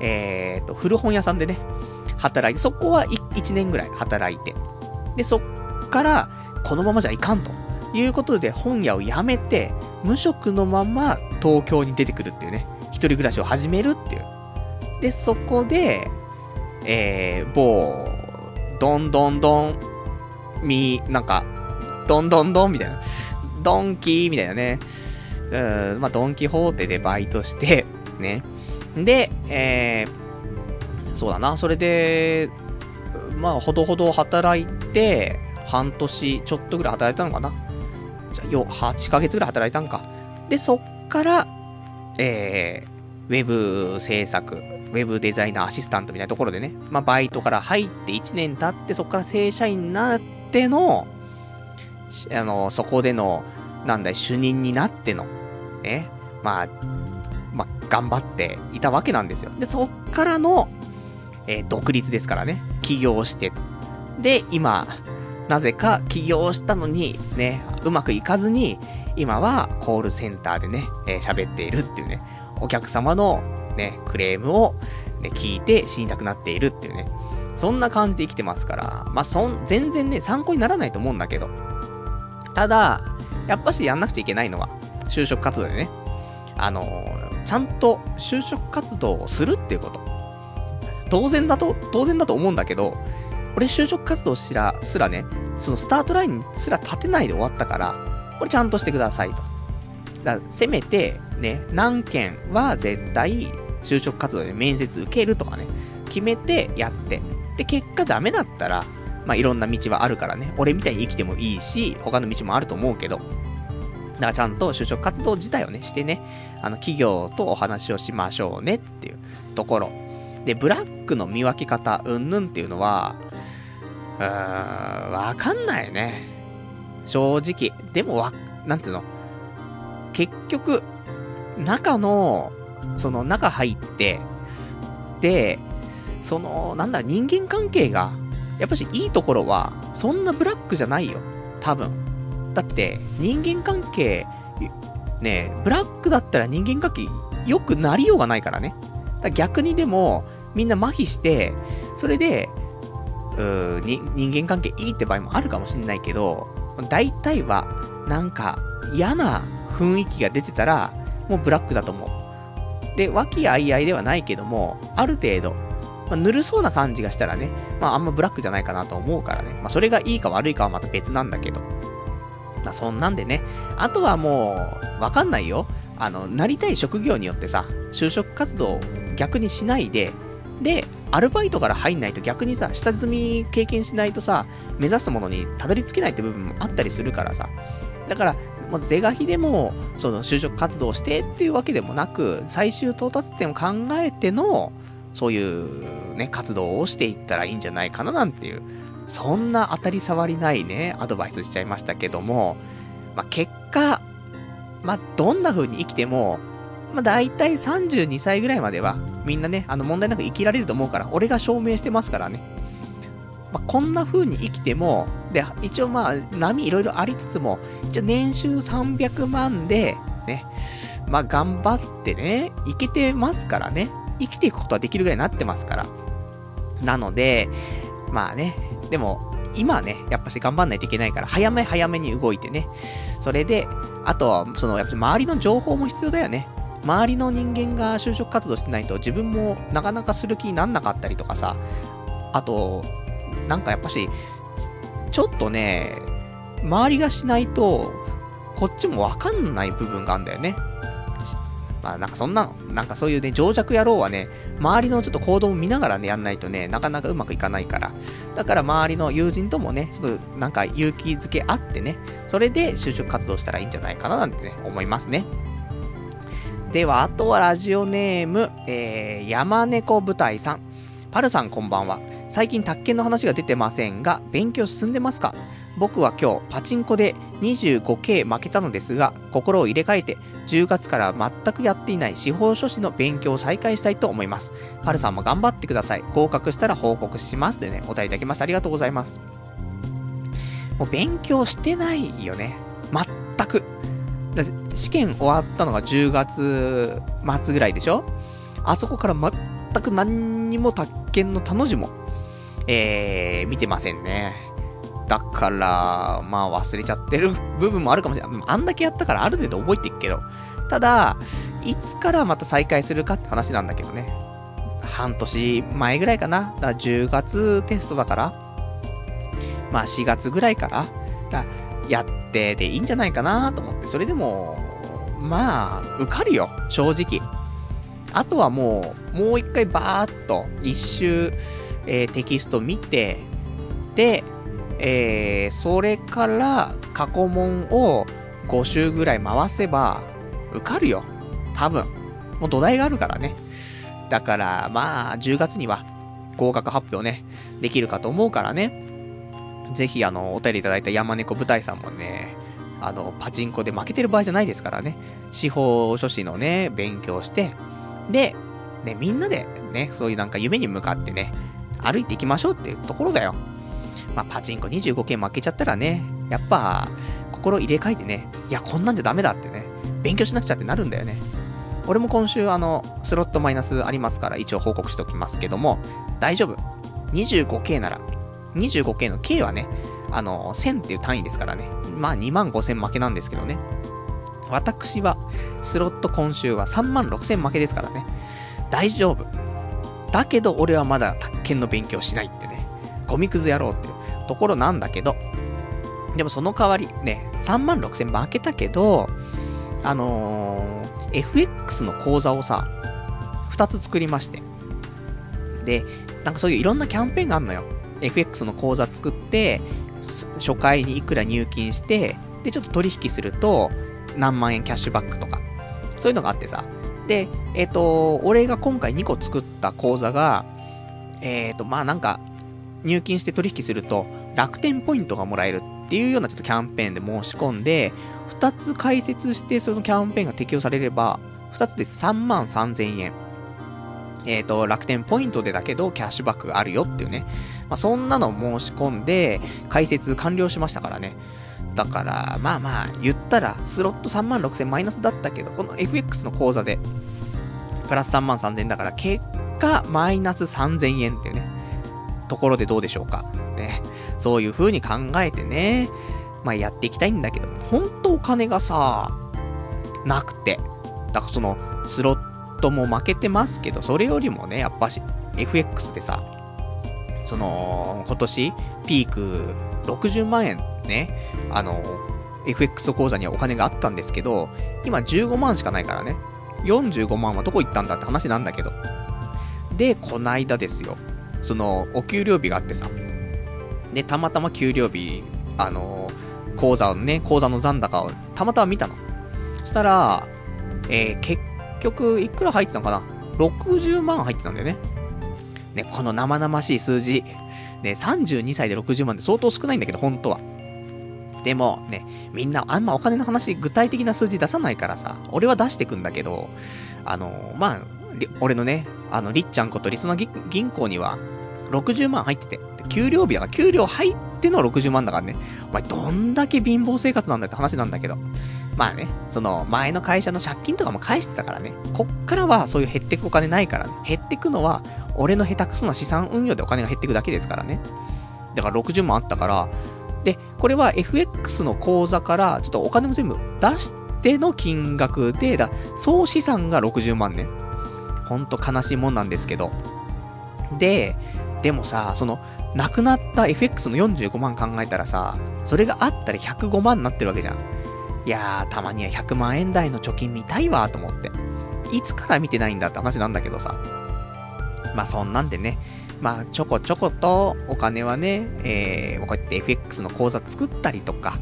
えーと、古本屋さんでね、働いて、そこは 1, 1年ぐらい働いて、で、そっから、このままじゃいかんということで本屋を辞めて、無職のまま東京に出てくるっていうね、一人暮らしを始めるっていう。で、そこで、えー、某、どんどんどん、み、なんか、どんどんどんみたいな、ドンキーみたいなね、うん、まあ、ドンキホーテでバイトして、ね。で、えー、そうだな、それで、まあ、ほどほど働いて、半年ちょっとぐらい働いたのかな。じゃよ、8ヶ月ぐらい働いたんか。で、そっから、えー、ウェブ制作、ウェブデザイナーアシスタントみたいなところでね、まあ、バイトから入って1年経って、そこから正社員になっての、あの、そこでの、なんだい、主任になっての、ね、まあ、まあ、頑張っていたわけなんですよ。で、そっからの、えー、独立ですからね、起業して。と。で、今、なぜか起業したのに、ね、うまくいかずに、今はコールセンターでね、えー、喋っているっていうね、お客様のね、クレームを、ね、聞いて死にたくなっているっていうね、そんな感じで生きてますから、まあ、そん、全然ね、参考にならないと思うんだけど、ただ、やっぱしやんなくちゃいけないのは、就職活動でね、あのー、ちゃんと就職活動をするっていうこと。当然だと、当然だと思うんだけど、俺就職活動しら、すらね、そのスタートラインすら立てないで終わったから、これちゃんとしてくださいと。だせめて、ね、何件は絶対就職活動で面接受けるとかね、決めてやって。で、結果ダメだったら、まあ、いろんな道はあるからね、俺みたいに生きてもいいし、他の道もあると思うけど、だからちゃんと就職活動自体をね、してね、あの、企業とお話をしましょうねっていうところ。で、ブラックの見分け方、うんぬんっていうのは、うーん、わかんないね。正直。でもわ、なんていうの？結局、中の、その中入って、で、その、なんだ、人間関係が、やっぱしいいところは、そんなブラックじゃないよ。多分。だって、人間関係、ねブラックだったら人間関係良くなりようがないからね。だら逆にでも、みんな麻痺して、それで、うーに人間関係いいって場合もあるかもしんないけど、大体は、なんか、嫌な雰囲気が出てたら、もうブラックだと思う。で、和気あいあいではないけども、ある程度、まあ、ぬるそうな感じがしたらね、まああんまブラックじゃないかなと思うからね。まあそれがいいか悪いかはまた別なんだけど。まあそんなんでね。あとはもう、わかんないよ。あの、なりたい職業によってさ、就職活動を逆にしないで、で、アルバイトから入んないと逆にさ、下積み経験しないとさ、目指すものにたどり着けないって部分もあったりするからさ。だから、まあ、是が非でも、その就職活動をしてっていうわけでもなく、最終到達点を考えての、そういうね、活動をしていったらいいんじゃないかななんていう、そんな当たり障りないね、アドバイスしちゃいましたけども、まあ、結果、まあ、どんな風に生きても、まあ、大体32歳ぐらいまでは、みんなね、あの問題なく生きられると思うから、俺が証明してますからね。まあ、こんな風に生きても、で、一応まあ、波いろいろありつつも、一応年収300万で、ね、まあ頑張ってね、いけてますからね。生きていくことはできるぐらいになってますから。なので、まあね、でも、今はね、やっぱし頑張んないといけないから、早め早めに動いてね。それで、あとは、その、やっぱり周りの情報も必要だよね。周りの人間が就職活動してないと自分もなかなかする気になんなかったりとかさ、あと、なんかやっぱし、ちょっとね、周りがしないと、こっちもわかんない部分があるんだよね。まあなんかそんなの、なんかそういうね、情弱野郎はね、周りのちょっと行動を見ながらね、やんないとね、なかなかうまくいかないから。だから周りの友人ともね、ちょっとなんか勇気づけあってね、それで就職活動したらいいんじゃないかななんてね、思いますね。では、あとはラジオネーム、えー、山猫舞台さん。パルさんこんばんは。最近宅建の話が出てませんが、勉強進んでますか？僕は今日、パチンコで 25K 負けたのですが、心を入れ替えて、10月から全くやっていない司法書士の勉強を再開したいと思います。パルさんも頑張ってください。合格したら報告します。でね、お便りいただきました。ありがとうございます。もう勉強してないよね。全く。だ試験終わったのが10月末ぐらいでしょ？あそこから全く何にも宅建の楽しも、えー、見てませんね。だから、まあ忘れちゃってる部分もあるかもしれない。あんだけやったからある程度覚えていくけど。ただ、いつからまた再開するかって話なんだけどね。半年前ぐらいかな。だから10月テストだから。まあ4月ぐらいから。だやってでいいんじゃないかなと思って。それでも、まあ、受かるよ。正直。あとはもう、もう一回バーっと一周、えー、テキスト見て、で、えー、それから過去問を5周ぐらい回せば、受かるよ。多分。もう土台があるからね。だから、まあ、10月には合格発表ね、できるかと思うからね。ぜひ、あの、お便りいただいた山猫舞台さんもね、あの、パチンコで負けてる場合じゃないですからね。司法書士のね、勉強して、で、ね、みんなでね、そういうなんか夢に向かってね、歩いていきましょうっていうところだよ。まあ、パチンコ25件負けちゃったらね、やっぱ、心入れ替えてね、いや、こんなんじゃダメだってね、勉強しなくちゃってなるんだよね。俺も今週、あの、スロットマイナスありますから、一応報告しておきますけども、大丈夫。25K なら、25K の K はね、あの、1000っていう単位ですからね。まあ2万5000負けなんですけどね。私は、スロット今週は3万6000負けですからね。大丈夫。だけど俺はまだ宅建の勉強しないってね。ゴミくずやろうっていうところなんだけど。でもその代わり、ね、3万6000負けたけど、あのー、FX の講座をさ、2つ作りまして。で、なんかそういういろんなキャンペーンがあるのよ。FX の口座作って、初回にいくら入金して、で、ちょっと取引すると、何万円キャッシュバックとか、そういうのがあってさ。で、えっ、ー、と、俺が今回2個作った口座が、えっ、ー、と、まあなんか、入金して取引すると、楽天ポイントがもらえるっていうようなちょっとキャンペーンで申し込んで、2つ解説してそのキャンペーンが適用されれば、2つで3万3000円。えっ、ー、と、楽天ポイントでだけどキャッシュバックがあるよっていうね。まあ、そんなの申し込んで、解説完了しましたからね。だから、まあまあ、言ったら、スロット3万6000マイナスだったけど、この FX の口座で、プラス3万3000だから、結果、マイナス3000円っていうね、ところでどうでしょうか。ね。そういう風に考えてね、まあやっていきたいんだけど、本当お金がさ、なくて。だからその、スロットも負けてますけど、それよりもね、やっぱし、FX でさ、その、今年、ピーク60万円ね、あの、FX 口座にはお金があったんですけど、今15万しかないからね、45万はどこ行ったんだって話なんだけど。で、こないだですよ。その、お給料日があってさ。で、たまたま給料日、あの、口座をね、口座の残高をたまたま見たの。したら、えー、結局、いくら入ってたのかな ?60 万入ってたんだよね。ね、この生々しい数字。ね、32歳で60万って相当少ないんだけど、本当は。でも、ね、みんなあんまお金の話、具体的な数字出さないからさ、俺は出してくんだけど、あの、まあ、俺のね、あの、りっちゃんことリスナー銀行には、60万入ってて、給料日だから、給料入っての60万だからね、お前どんだけ貧乏生活なんだって話なんだけど。まあね、その前の会社の借金とかも返してたからね、こっからはそういう減ってくお金ないからね、減ってくのは、俺の下手くそな資産運用でお金が減っていくだけですからね。だから60万あったから、で、これは FX の口座から、ちょっとお金も全部出しての金額で、だ、総資産が60万ね。ほんと悲しいもんなんですけど。で、でもさ、その、亡くなった FX の45万考えたらさ、それがあったら105万になってるわけじゃん。いやー、たまには100万円台の貯金見たいわ、と思って。いつから見てないんだって話なんだけどさ。まあそんなんでね、まあちょこちょことお金はね、えー、こうやって FX の口座作ったりとか、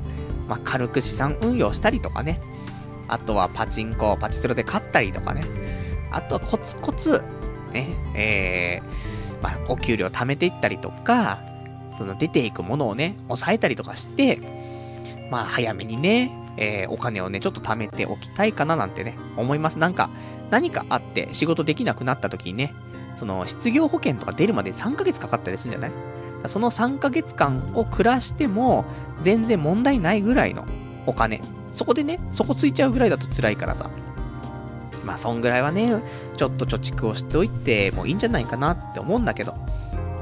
まあ軽く資産運用したりとかね。あとはパチンコ、パチスロで勝ったりとかね。あとはコツコツ、ね、えー、まあお給料貯めていったりとか、その出ていくものをね、抑えたりとかして、まあ早めにね、えー、お金をね、ちょっと貯めておきたいかななんてね、思います。なんか、何かあって仕事できなくなった時にね、その失業保険とか出るまで3ヶ月かかったりするんじゃない？その3ヶ月間を暮らしても、全然問題ないぐらいのお金。そこでね、そこついちゃうぐらいだと辛いからさ。まあ、そんぐらいはね、ちょっと貯蓄をしておいてもいいんじゃないかなって思うんだけど。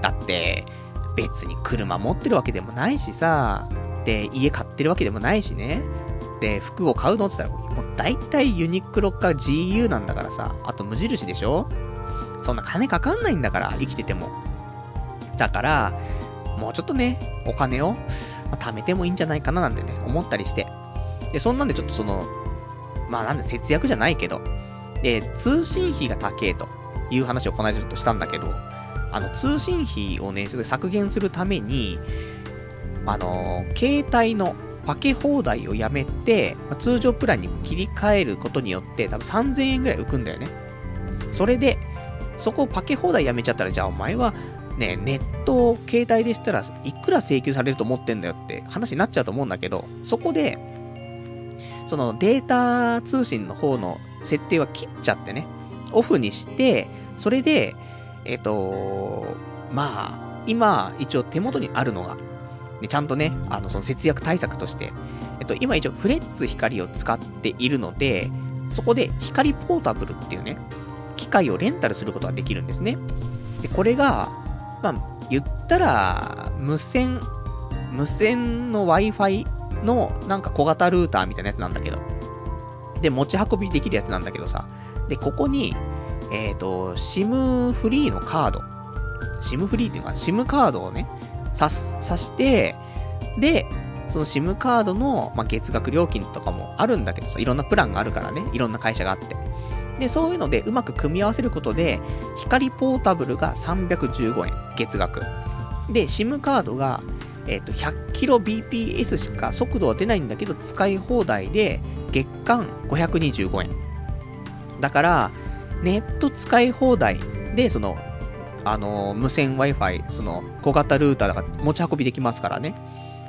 だって、別に車持ってるわけでもないしさ、で、家買ってるわけでもないしね。で、服を買うのって言ったら、もう大体ユニクロか GU なんだからさ、あと無印でしょ？そんな金かかんないんだから、生きてても。だから、もうちょっとね、お金を、ま貯めてもいいんじゃないかななんてね、思ったりして。で、そんなんでちょっとその、まあなんで節約じゃないけど、で、通信費が高えという話をこの間ちょっとしたんだけど、あの、通信費をね、ちょっと削減するために、あの、携帯のパケ放題をやめて、ま、通常プランに切り替えることによって、多分3000円ぐらい浮くんだよね。それで、そこをパケ放題やめちゃったら、じゃあお前は、ね、ネット、携帯でしたらいくら請求されると思ってんだよって話になっちゃうと思うんだけど、そこで、そのデータ通信の方の設定は切っちゃってね、オフにして、それで、えっ、と、まあ、今、一応手元にあるのが、ね、ちゃんとね、あの、その節約対策として、えっと、今一応フレッツ光を使っているので、そこで光ポータブルっていうね、機械をレンタルすることができるんですね。で、これが、まあ、言ったら、無線、無線の Wi-Fi のなんか小型ルーターみたいなやつなんだけど。で、持ち運びできるやつなんだけどさ。で、ここに、えっ、ー、と、SIM フリーのカード。SIM フリーっていうか、SIM カードをね、刺す、刺して、で、その SIM カードの、まあ、月額料金とかもあるんだけどさ、いろんなプランがあるからね、いろんな会社があって。で、そういうのでうまく組み合わせることで、光ポータブルが315円、月額。で、SIM カードが、えっ、ー、と、100kbps しか速度は出ないんだけど、使い放題で、月間525円。だから、ネット使い放題で、その、あのー、無線 Wi-Fi、その、小型ルーターだから持ち運びできますからね。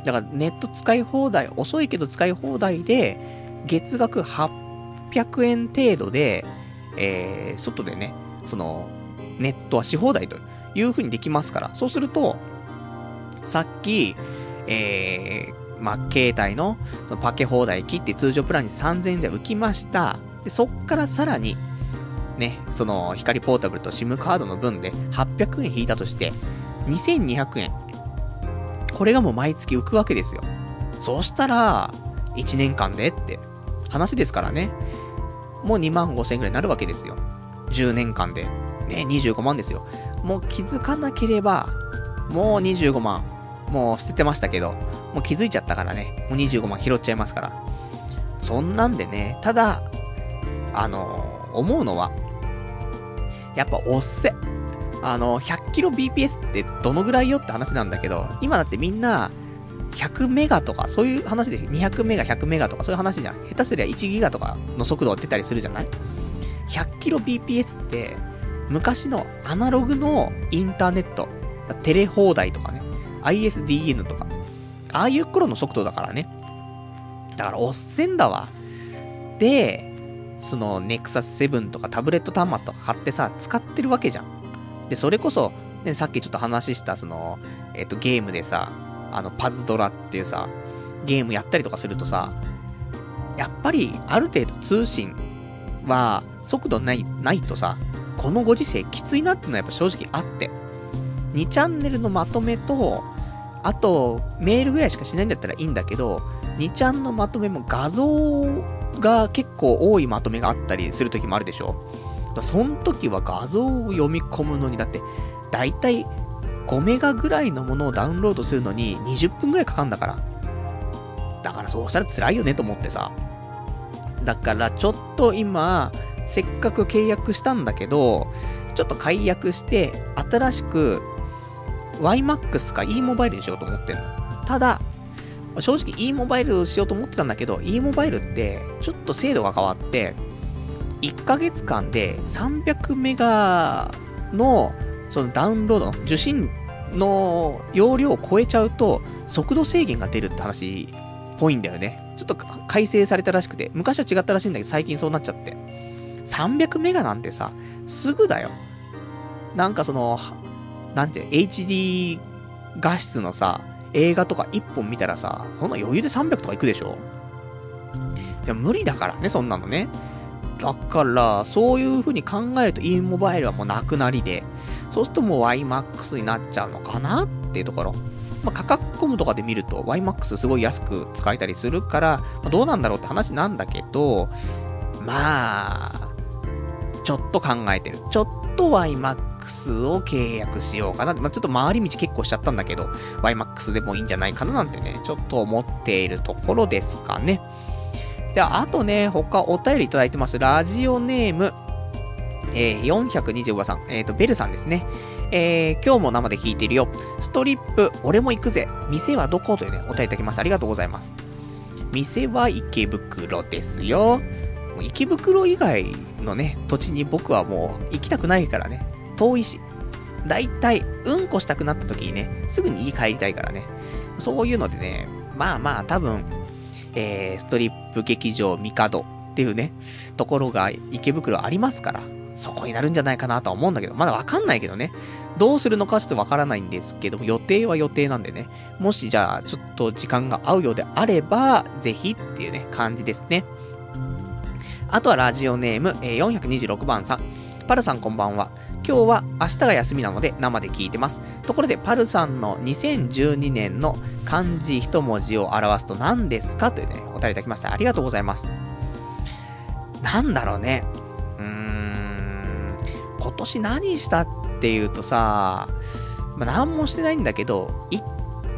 だからネット使い放題、遅いけど使い放題で、月額800 600円程度で、えー、外でね、その、ネットはし放題という風にできますから、そうすると、さっき、えー、まあ、携帯のそのパケ放題切って通常プランに3000円で浮きました。で、そっからさらに、ね、その光ポータブルと SIM カードの分で800円引いたとして、2200円これがもう毎月浮くわけですよ。そうしたら、1年間でって話ですからね。もう2万5千円くらいになるわけですよ。10年間で。ね、25万ですよ。もう気づかなければ、もう25万。もう捨ててましたけど、もう気づいちゃったからね。もう25万拾っちゃいますから。そんなんでね、ただ、あの、思うのは、やっぱおっせ。あの、100kbps ってどのぐらいよって話なんだけど、今だってみんな、100メガとか、そういう話でしょ ?200 メガ、100メガとか、そういう話じゃん。下手すりゃ1ギガとかの速度が出たりするじゃない ?100kbps って、昔のアナログのインターネット、テレ放題とかね、ISDN とか、ああいう頃の速度だからね。だからおっせんだわ。で、その Nexus 7とかタブレット端末とか買ってさ、使ってるわけじゃん。で、それこそ、ね、さっきちょっと話した、その、えっ、と、ゲームでさ、あの、パズドラっていうさ、ゲームやったりとかするとさ、やっぱり、ある程度通信は、速度ない、ないとさ、このご時世きついなってのはやっぱ正直あって。2チャンネルのまとめと、あと、メールぐらいしかしないんだったらいいんだけど、2ちゃんのまとめも画像が結構多いまとめがあったりする時もあるでしょだその時は画像を読み込むのに、だって、だいたい5メガぐらいのものをダウンロードするのに20分ぐらいかかんだから。だからそうしたら辛いよねと思ってさ。だからちょっと今、せっかく契約したんだけど、ちょっと解約して、新しく YMAX か e モバイルにしようと思ってんの。ただ、正直 e モバイルをしようと思ってたんだけど、e モバイルってちょっと精度が変わって、1ヶ月間で300メガのそのダウンロードの受信の容量を超えちゃうと速度制限が出るって話っぽいんだよね。ちょっと改正されたらしくて、昔は違ったらしいんだけど最近そうなっちゃって。300メガなんてさ、すぐだよ。なんかその、なんて、HD 画質のさ、映画とか1本見たらさ、そんな余裕で300とかいくでしょいや、無理だからね、そんなのね。だから、そういう風に考えると e モバイルはもうなくなりで、そうするともう YMAX になっちゃうのかなっていうところ。まあ、価格コムとかで見ると YMAX すごい安く使えたりするから、まあ、どうなんだろうって話なんだけど、まあ、ちょっと考えてる。ちょっと YMAX を契約しようかな。まあ、ちょっと回り道結構しちゃったんだけど、YMAX でもいいんじゃないかななんてね、ちょっと思っているところですかね。で、あとね、他お便りいただいてます。ラジオネーム、えー、425さん、えっ、ー、と、ベルさんですね。えー、今日も生で聞いてるよ。ストリップ、俺も行くぜ。店はどこというね、お便りいただきました。ありがとうございます。店は池袋ですよ。池袋以外のね、土地に僕はもう行きたくないからね。遠いし。だいたい、うんこしたくなった時にね、すぐに家帰りたいからね。そういうのでね、まあまあ多分、えー、ストリップ劇場ミカドっていうね、ところが池袋ありますから、そこになるんじゃないかなとは思うんだけど、まだわかんないけどね。どうするのかちょっとわからないんですけど、予定は予定なんでね。もしじゃあ、ちょっと時間が合うようであれば、ぜひっていうね、感じですね。あとはラジオネーム、え、426番さん。パルさんこんばんは。今日は明日が休みなので生で聞いてます。ところで、パルさんの2012年の漢字一文字を表すと何ですかというね、お便りいただきました。ありがとうございます。なんだろうね。うーん、今年何したっていうとさ、まあ、何もしてないんだけど、一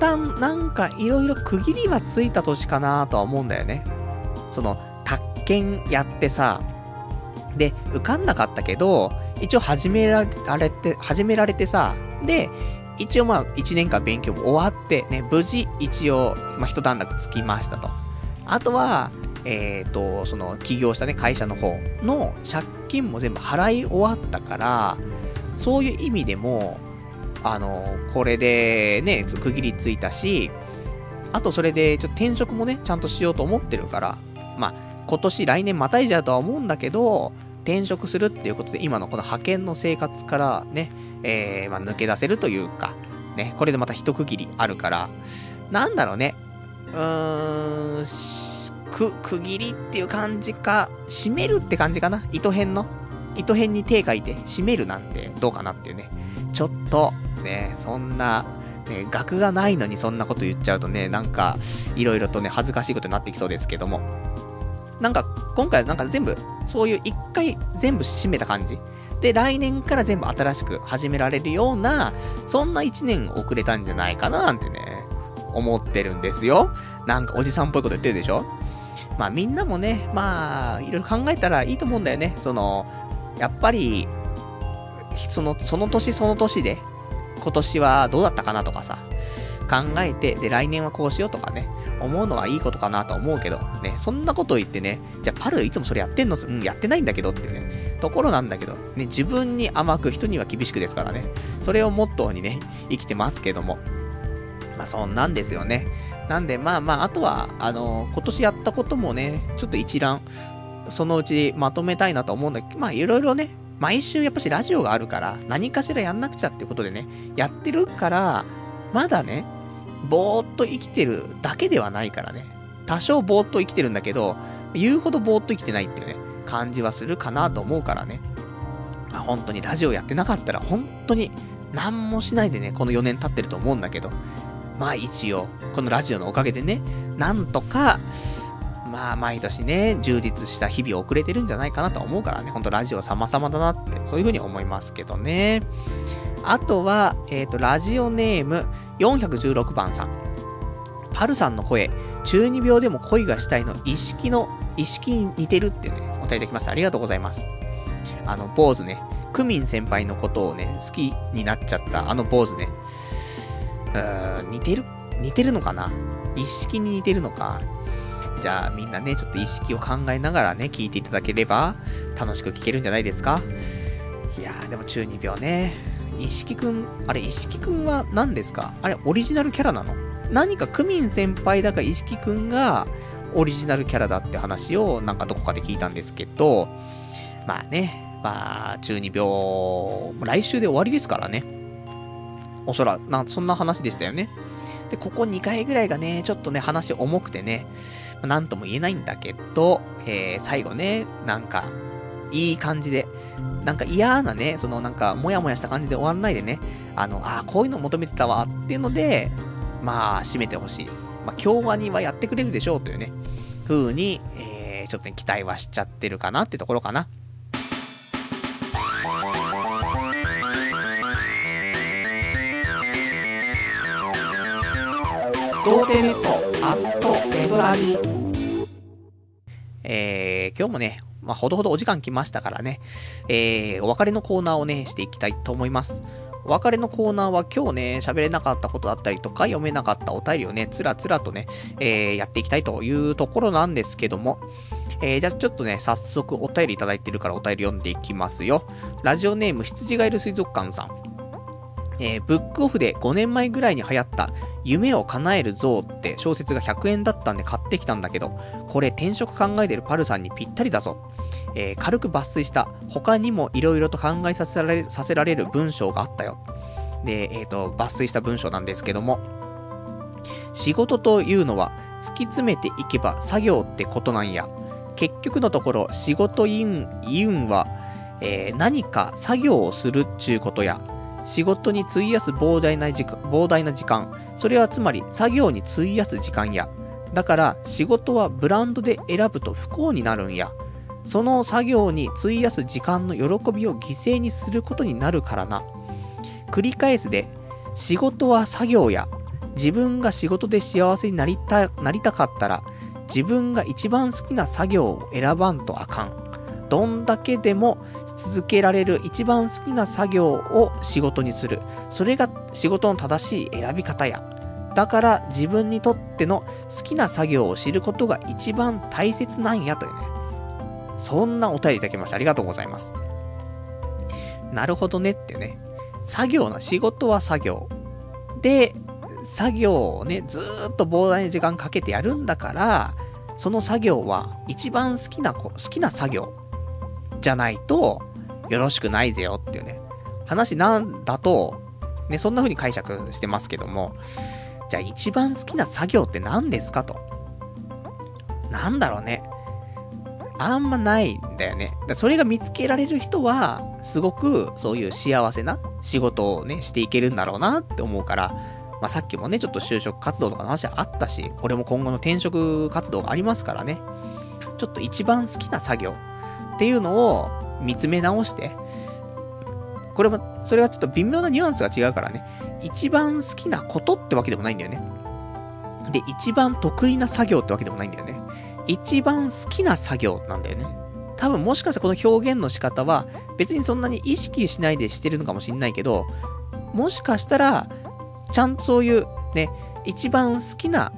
旦なんかいろいろ区切りはついた年かなとは思うんだよね。その、宅建やってさ、で、受かんなかったけど、一応始められて、始められてさ、で、一応まあ、1年間勉強も終わって、ね、無事、一応、まあ、一段落つきましたと。あとは、えっ、ー、と、その、起業したね、会社の方の借金も全部払い終わったから、そういう意味でも、あの、これでね、区切りついたし、あとそれで、ちょっと転職もね、ちゃんとしようと思ってるから、まあ、今年、来年またいじゃうとは思うんだけど、転職するっていうことで、今のこの派遣の生活からね、えー、まあ、抜け出せるというか、ね、これでまた一区切りあるから、なんだろうね、うーん、く、区切りっていう感じか、締めるって感じかな糸編の。糸編に手書いて締めるなんてどうかなっていうね。ちょっと、ね、そんな、ね、学がないのにそんなこと言っちゃうとね、なんか、いろいろとね、恥ずかしいことになってきそうですけども。なんか、今回なんか全部、そういう一回全部締めた感じ。で、来年から全部新しく始められるような、そんな一年遅れたんじゃないかななんてね、思ってるんですよ。なんかおじさんっぽいこと言ってるでしょまあみんなもね、まあ、いろいろ考えたらいいと思うんだよね。その、やっぱり、その、その年その年で、今年はどうだったかなとかさ、考えて、で、来年はこうしようとかね、思うのはいいことかなと思うけど、ね、そんなこと言ってね、じゃあパルいつもそれやってんの？うん、やってないんだけどってね、ところなんだけど、ね、自分に甘く人には厳しくですからね、それをモットーにね、生きてますけども。まあそんなんですよね。なんでまあまあ、あとは、あのー、今年やったこともね、ちょっと一覧、そのうちまとめたいなと思うんだけど、まあいろいろね、毎週やっぱしラジオがあるから、何かしらやんなくちゃってことでね、やってるから、まだね、ぼーっと生きてるだけではないからね。多少ぼーっと生きてるんだけど、言うほどぼーっと生きてないっていうね、感じはするかなと思うからね。まあ、本当にラジオやってなかったら、本当に何もしないでね、この4年経ってると思うんだけど、まあ一応、このラジオのおかげでね、なんとか、まあ毎年ね、充実した日々を送れてるんじゃないかなと思うからね、ほんとラジオ様々だなって、そういう風に思いますけどね。あとは、えっ、ー、と、ラジオネーム416番さん。パルさんの声、中二病でも恋がしたいの意識の、意識に似てるってね、お答えできました。ありがとうございます。あの、坊主ね、クミン先輩のことをね、好きになっちゃったあの坊主ね。うーん、似てる似てるのかな？意識に似てるのか？じゃあみんなね、ちょっと意識を考えながらね、聞いていただければ楽しく聞けるんじゃないですか？いやー、でも中二病ね。石木くん、あれ、石木くんは何ですか？あれ、オリジナルキャラなの？何かクミン先輩だか石木くんがオリジナルキャラだって話をなんかどこかで聞いたんですけど、まあね、まあ、中二病、来週で終わりですからね。おそらく、な、そんな話でしたよね。で、ここ2回ぐらいがね、ちょっとね、話重くてね、なんとも言えないんだけど、えー、最後ね、なんか、いい感じで、なんか嫌なね、そのなんか、もやもやした感じで終わらないでね、あの、ああ、こういうの求めてたわっていうので、まあ、締めてほしい。まあ、京和にはやってくれるでしょうというね、風に、えー、ちょっとね、期待はしちゃってるかなってところかな。童貞ネットアットエドラジえー、今日もね、まあ、ほどほどお時間来ましたからね、えー、お別れのコーナーをね、していきたいと思います。お別れのコーナーは今日ね、喋れなかったことだったりとか、読めなかったお便りをね、つらつらとね、えー、やっていきたいというところなんですけども、えー、じゃあちょっとね、早速お便りいただいてるからお便り読んでいきますよ。ラジオネーム、羊がいる水族館さん。えー、ブックオフで5年前ぐらいに流行った夢を叶える像って小説が100円だったんで買ってきたんだけど、これ転職考えてるパルさんにぴったりだぞ。えー、軽く抜粋した他にも色々と考えさせられさせられる文章があったよ。で、えっ、ー、と、抜粋した文章なんですけども、仕事というのは突き詰めていけば作業ってことなんや。結局のところ仕事いうん、は、えー、何か作業をするっちゅうことや、仕事に費やす膨大な時間、膨大な時間、それはつまり作業に費やす時間や、だから仕事はブランドで選ぶと不幸になるんや。その作業に費やす時間の喜びを犠牲にすることになるからな。繰り返すで、仕事は作業や、自分が仕事で幸せになりた、なりたかったら、自分が一番好きな作業を選ばんとあかん。どんだけでも続けられる一番好きな作業を仕事にする。それが仕事の正しい選び方や。だから自分にとっての好きな作業を知ることが一番大切なんやというね。そんなお便りいただきました。ありがとうございます。なるほどねってね。作業な、仕事は作業。で、作業をね、ずっと膨大な時間かけてやるんだから、その作業は一番好きな、好きな作業じゃないと、よろしくないぜよっていうね、話なんだと、ね、そんな風に解釈してますけども、じゃあ一番好きな作業って何ですかと。なんだろうね。あんまないんだよね。だそれが見つけられる人は、すごくそういう幸せな仕事をね、していけるんだろうなって思うから、まあ、さっきもね、ちょっと就職活動とかの話あったし、俺も今後の転職活動がありますからね、ちょっと一番好きな作業っていうのを見つめ直して、これも、それはちょっと微妙なニュアンスが違うからね、一番好きなことってわけでもないんだよね。で、一番得意な作業ってわけでもないんだよね。一番好きな作業なんだよね。多分もしかしたらこの表現の仕方は別にそんなに意識しないでしてるのかもしんないけど、もしかしたらちゃんとそういうね、一番好きな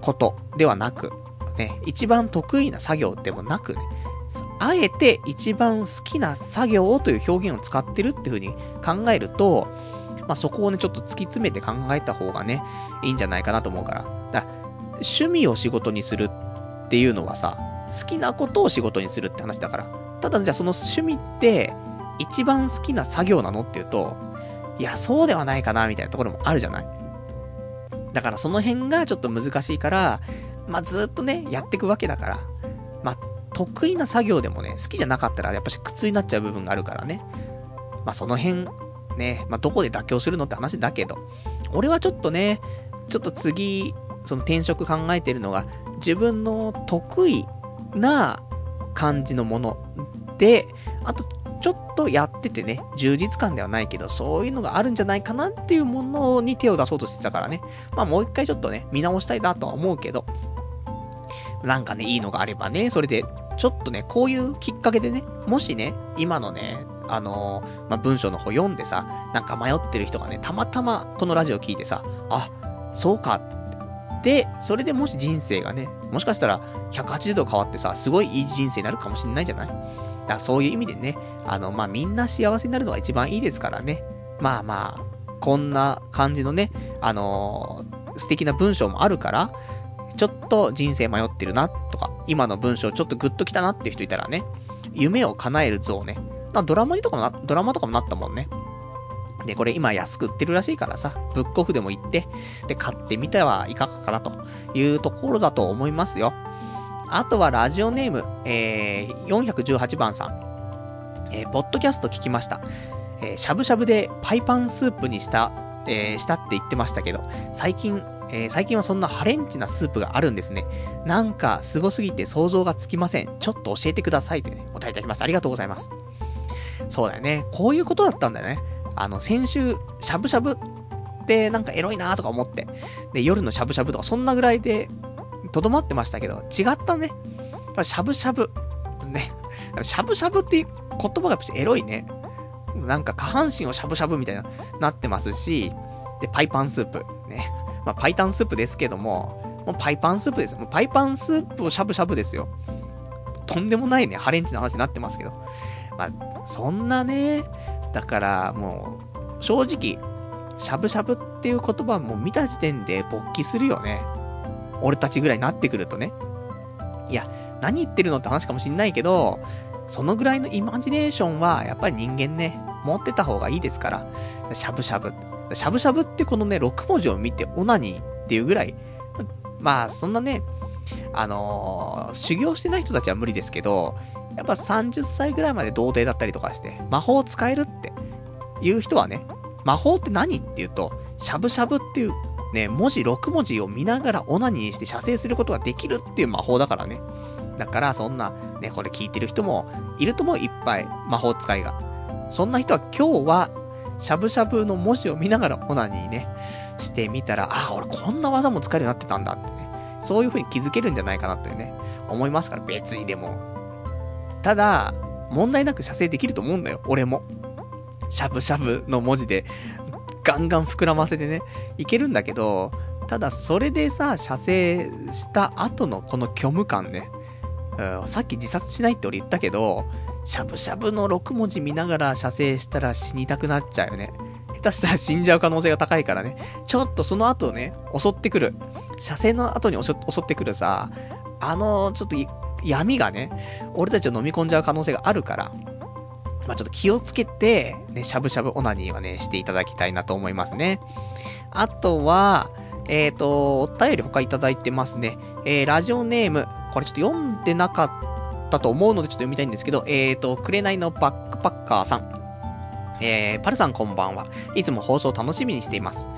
ことではなく、ね、一番得意な作業でもなくね、あえて一番好きな作業という表現を使ってるっていう風に考えると、まあ、そこをね、ちょっと突き詰めて考えた方がね、いいんじゃないかなと思うから。だから趣味を仕事にするっていうのはさ、好きなことを仕事にするって話だから。ただじゃあその趣味って一番好きな作業なのっていうと、いや、そうではないかな、みたいなところもあるじゃない？だからその辺がちょっと難しいから、まあ、ずっとね、やっていくわけだから、まあ、得意な作業でもね、好きじゃなかったらやっぱし苦痛になっちゃう部分があるからね。まあ、その辺、ね、まあ、どこで妥協するのって話だけど、俺はちょっとね、ちょっと次、その転職考えてるのが、自分の得意な感じのもので、あとちょっとやっててね、充実感ではないけど、そういうのがあるんじゃないかなっていうものに手を出そうとしてたからね。まあもう一回ちょっとね、見直したいなとは思うけど、なんかね、いいのがあればね、それで、ちょっとね、こういうきっかけでね、もしね、今のね、あのー、まあ、文章の方読んでさ、なんか迷ってる人がね、たまたまこのラジオ聞いてさ、あ、そうか。で、それでもし人生がね、もしかしたら180度変わってさ、すごいいい人生になるかもしんないじゃない？だからそういう意味でね、あの、まあ、みんな幸せになるのが一番いいですからね。まあまあ、こんな感じのね、あのー、素敵な文章もあるから、ちょっと人生迷ってるな、とか、今の文章ちょっとグッときたなっていう人いたらね、夢を叶える像ね。ドラマにとかもな、ドラマとかもなったもんね。で、これ今安く売ってるらしいからさ、ブックオフでも行って、で、買ってみてはいかがかなというところだと思いますよ。あとはラジオネーム、えー、418番さん。えー、ポッドキャスト聞きました。えー、しゃぶしゃぶでパイパンスープにした、えー、したって言ってましたけど、最近、えー、最近はそんなハレンチなスープがあるんですね。なんか、すすぎて想像がつきません。ちょっと教えてくださいというね、お便りいただきました。ありがとうございます。そうだよね。こういうことだったんだよね。あの、先週、しゃぶしゃぶってなんかエロいなとか思って。で、夜のしゃぶしゃぶとか、そんなぐらいでとどまってましたけど、違ったね。しゃぶしゃぶ。ね。しゃぶしゃぶっていう言葉がやっぱエロいね。なんか下半身をしゃぶしゃぶみたいな、なってますし、で、パイパンスープ。ね。まあ、パイタンスープですけども、もうパイパンスープですよ。もうパイパンスープをしゃぶしゃぶですよ。とんでもないね、ハレンチな話になってますけど。まあ、そんなね、だからもう、正直、しゃぶしゃぶっていう言葉も見た時点で勃起するよね。俺たちぐらいになってくるとね。いや、何言ってるのって話かもしんないけど、そのぐらいのイマジネーションは、やっぱり人間ね、持ってた方がいいですから。しゃぶしゃぶ。しゃぶしゃぶってこのね、6文字を見てオナニーっていうぐらい、まあ、そんなね、あのー、修行してない人たちは無理ですけど、やっぱ30歳ぐらいまで童貞だったりとかして、魔法使えるっていう人はね、魔法って何っていうと、しゃぶしゃぶっていうね、文字6文字を見ながらオナニーして射精することができるっていう魔法だからね。だからそんな、ね、これ聞いてる人もいるともいっぱい魔法使いが。そんな人は今日は、しゃぶしゃぶの文字を見ながらオナニーね、してみたら、ああ、俺こんな技も使えるようになってたんだってね。そういう風に気づけるんじゃないかなというね、思いますから、別にでも。ただ、問題なく射精できると思うんだよ、俺も。しゃぶしゃぶの文字で、ガンガン膨らませてね、いけるんだけど、ただそれでさ、射精した後のこの虚無感ね、うん、さっき自殺しないって俺言ったけど、しゃぶしゃぶの6文字見ながら射精したら死にたくなっちゃうよね。下手したら死んじゃう可能性が高いからね。ちょっとその後ね、襲ってくる。射精の後に襲ってくるさ、あの、ちょっと闇がね、俺たちを飲み込んじゃう可能性があるから、まあ、ちょっと気をつけて、ね、しゃぶしゃぶオナニーはね、していただきたいなと思いますね。あとは、えっ、ー、と、お便り他いただいてますね。えー、ラジオネーム、これちょっと読んでなかったと思うのでちょっと読みたいんですけど、えっ、ー、と、くれないのバックパッカーさん。えー、パルさんこんばんは。いつも放送楽しみにしています。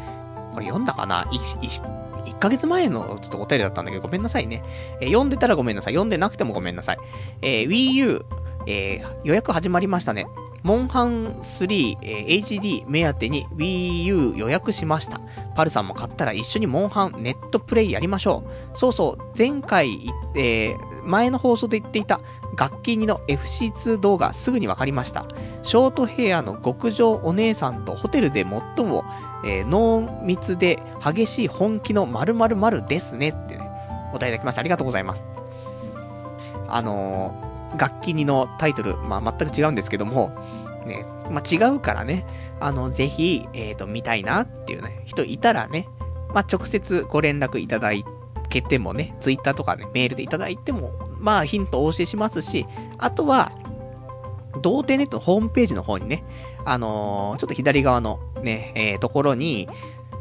これ読んだかな？1, ヶ月前のちょっとお便りだったんだけど、ごめんなさいね。えー、読んでたらごめんなさい。読んでなくてもごめんなさい。えー、Wii U、えー、予約始まりましたね。モンハン3、えー、HD 目当てに Wii U 予約しました。パルさんも買ったら一緒にモンハンネットプレイやりましょう。そうそう、前回、えー、前の放送で言っていた楽器2の FC2 動画すぐにわかりました。ショートヘアの極上お姉さんとホテルで最も、えー、濃密で激しい本気の〇〇〇ですねってね、お答えいただきました。ありがとうございます。あのー楽器にのタイトル、まあ、全く違うんですけども、ね、まあ、違うからね、あの、ぜひ、えっ、ー、と、見たいなっていうね、人いたらね、まあ、直接ご連絡いただけてもね、ツイッターとかね、メールでいただいても、まあ、ヒントお教えしますし、あとは、童貞ネットのホームページの方にね、あのー、ちょっと左側のね、えー、ところに、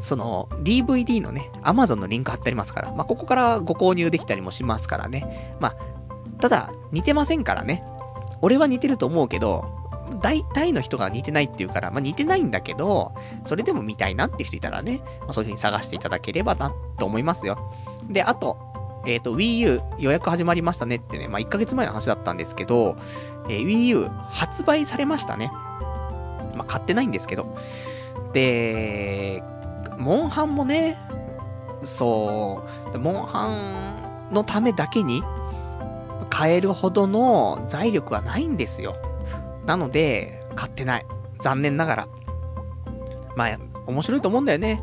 その DVD のね、Amazon のリンク貼ってありますから、まあ、ここからご購入できたりもしますからね。まあ、ただ、似てませんからね。俺は似てると思うけど、大体の人が似てないっていうから、まあ、似てないんだけど、それでも見たいなって人いたらね、まあ、そういう風に探していただければな、と思いますよ。で、あと、えっ、ー、と、Wii U 予約始まりましたねってね、まあ、1ヶ月前の話だったんですけど、えー、Wii U 発売されましたね。まあ、買ってないんですけど。で、モンハンもね、そう、モンハンのためだけに、買えるほどの財力はないんですよ。なので、買ってない。残念ながら。まあ、面白いと思うんだよね。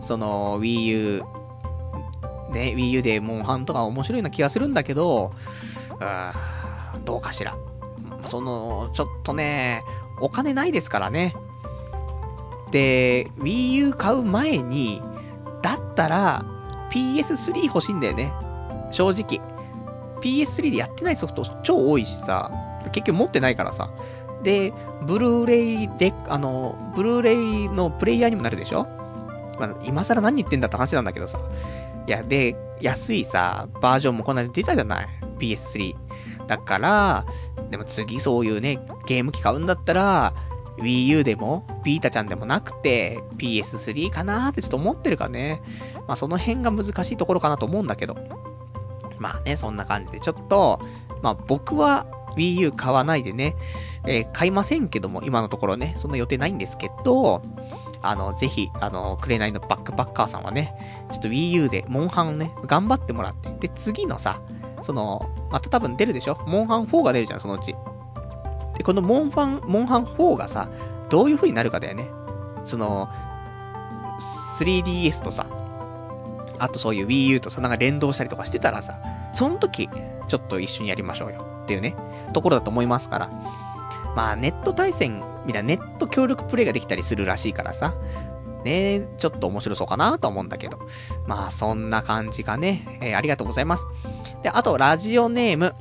その、Wii U、ね、Wii U でモンハンとか面白いような気がするんだけど、うんどうかしら。その、ちょっとね、お金ないですからね。で、Wii U 買う前に、だったら PS3 欲しいんだよね。正直。PS3 でやってないソフト超多いしさ、結局持ってないからさ。で、ブルーレイで、あの、ブルーレイのプレイヤーにもなるでしょ？まあ、今更何言ってんだって話なんだけどさ。いや、で、安いさ、バージョンもこんなに出たじゃない ?PS3。だから、でも次そういうね、ゲーム機買うんだったら、Wii U でも、ビータちゃんでもなくて、PS3 かなーってちょっと思ってるからね。まあその辺が難しいところかなと思うんだけど。まあね、そんな感じで、ちょっと、まあ僕は Wii U 買わないでね、えー、買いませんけども、今のところね、そんな予定ないんですけど、あの、ぜひ、あの、くれないのバックパッカーさんはね、ちょっと Wii U で、モンハンをね、頑張ってもらって、で、次のさ、その、また多分出るでしょ？モンハン4が出るじゃん、そのうち。で、このモンファン、モンハン4がさ、どういう風になるかだよね。その、3DS とさ、あとそういう Wii U とさ、なんか連動したりとかしてたらさ、その時、ちょっと一緒にやりましょうよ。っていうね、ところだと思いますから。まあ、ネット対戦みたいなネット協力プレイができたりするらしいからさ、ねちょっと面白そうかなと思うんだけど。まあ、そんな感じがね、えー、ありがとうございます。で、あと、ラジオネーム、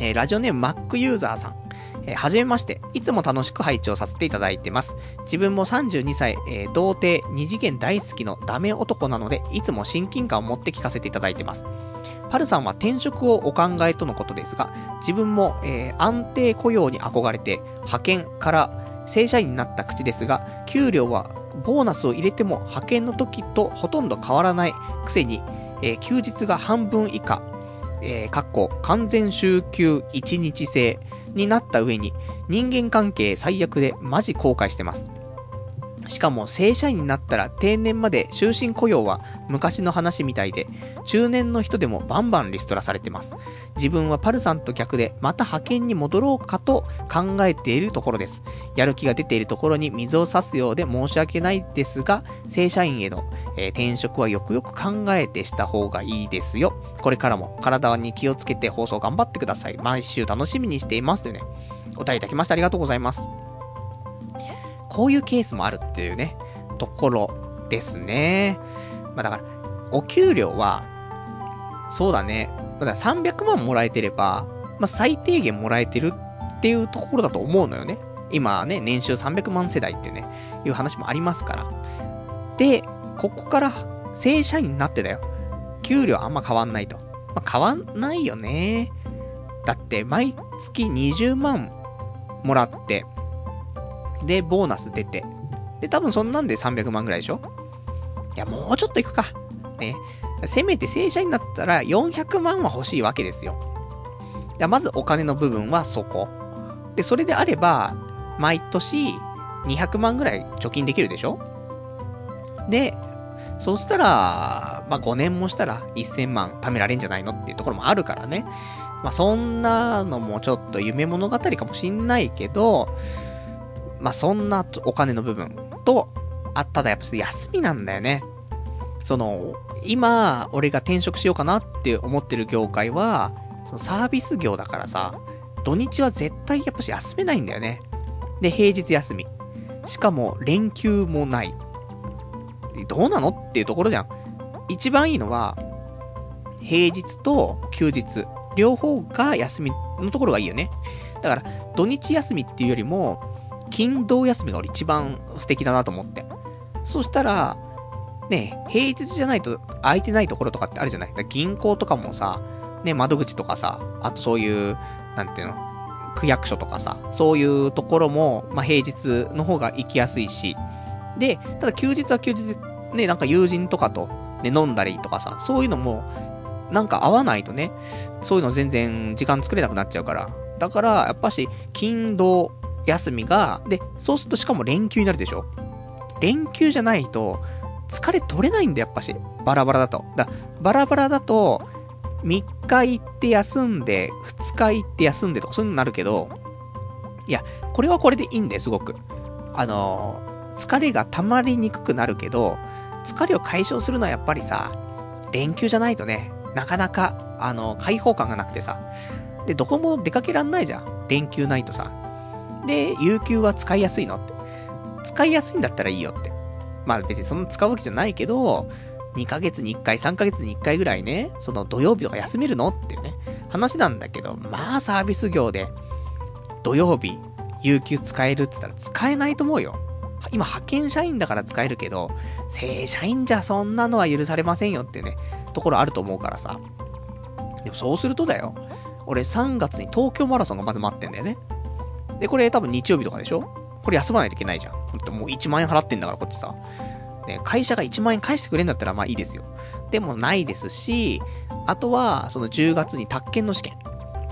えー、ラジオネーム Mac ユーザーさん。えー、はじめまして。いつも楽しく拝聴させていただいてます。自分も32歳、えー、童貞、二次元大好きのダメ男なので、いつも親近感を持って聞かせていただいてます。パルさんは転職をお考えとのことですが、自分も、えー、安定雇用に憧れて、派遣から正社員になった口ですが、給料はボーナスを入れても派遣の時とほとんど変わらないくせに、えー、休日が半分以下、えー、かっこ完全週休1日制になった上に、人間関係最悪でマジ後悔してます。しかも正社員になったら定年まで終身雇用は昔の話みたいで、中年の人でもバンバンリストラされてます。自分はパルさんと逆でまた派遣に戻ろうかと考えているところです。やる気が出ているところに水を差すようで申し訳ないですが、正社員への、えー、転職はよくよく考えてした方がいいですよ。これからも体に気をつけて放送頑張ってください。毎週楽しみにしています。というね、お便りいただきましてありがとうございます。こういうケースもあるっていうね、ところですね。まあだから、お給料は、そうだね。だから300万もらえてれば、まあ最低限もらえてるっていうところだと思うのよね。今ね、年収300万世代ってね、いう話もありますから。で、ここから正社員になってだよ。給料あんま変わんないと。まあ、変わんないよね。だって、毎月20万もらって、で、ボーナス出て。で、多分そんなんで300万ぐらいでしょ？いや、もうちょっといくか。ね。せめて正社員だったら400万は欲しいわけですよ。まずお金の部分はそこ。で、それであれば、毎年200万ぐらい貯金できるでしょ？で、そしたら、まあ、5年もしたら1000万貯められんじゃないのっていうところもあるからね。まあ、そんなのもちょっと夢物語かもしんないけど、まあ、そんなお金の部分と、あっただやっぱ休みなんだよね。その、今、俺が転職しようかなって思ってる業界は、そのサービス業だからさ、土日は絶対やっぱし休めないんだよね。で、平日休み。しかも、連休もない。どうなのっていうところじゃん。一番いいのは、平日と休日、両方が休みのところがいいよね。だから、土日休みっていうよりも、金土休みが俺一番素敵だなと思って。そしたら、ね、平日じゃないと空いてないところとかってあるじゃない？銀行とかもさ、ね、窓口とかさ、あとそういう、なんていうの、区役所とかさ、そういうところも、まあ、平日の方が行きやすいし、で、ただ休日は休日、ね、なんか友人とかと、ね、飲んだりとかさ、そういうのも、なんか合わないとね、そういうの全然時間作れなくなっちゃうから。だから、やっぱし、金土休みが、で、そうするとしかも連休になるでしょ？連休じゃないと、疲れ取れないんだ、やっぱし。バラバラだと。だバラバラだと、3日行って休んで、2日行って休んでとかそういうのになるけど、いや、これはこれでいいんだよ、すごく。あの、疲れが溜まりにくくなるけど、疲れを解消するのはやっぱりさ、連休じゃないとね、なかなか、あのー、解放感がなくてさ。で、どこも出かけらんないじゃん。連休ないとさ。で、有給は使いやすいのって。使いやすいんだったらいいよって。まあ別にそんな使うわけじゃないけど、2ヶ月に1回、3ヶ月に1回ぐらいね、その土曜日とか休めるのっていうね、話なんだけど、まあサービス業で、土曜日、有給使えるって言ったら使えないと思うよ。今派遣社員だから使えるけど、正社員じゃそんなのは許されませんよっていうね、ところあると思うからさ。でもそうするとだよ。俺3月に東京マラソンがまず待ってんだよね。で、これ多分日曜日とかでしょ？これ休まないといけないじゃん。もう1万円払ってんだからこっちさ。ね、会社が1万円返してくれんだったらまあいいですよ。でもないですし、あとは、その10月に宅建の試験。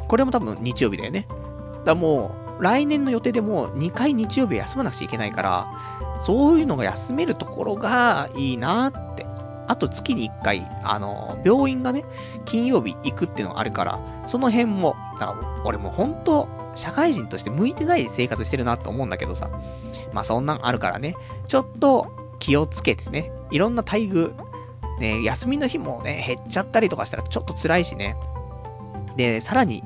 これも多分日曜日だよね。だからもう、来年の予定でも2回日曜日休まなくちゃいけないから、そういうのが休めるところがいいなってあと月に1回、あの、病院がね、金曜日行くっていうのがあるから、その辺も、だから俺も本当社会人として向いてない生活してるなって思うんだけどさ。まあそんなんあるからね、ちょっと気をつけてね、いろんな待遇、ね、休みの日もね、減っちゃったりとかしたらちょっと辛いしね。で、さらに、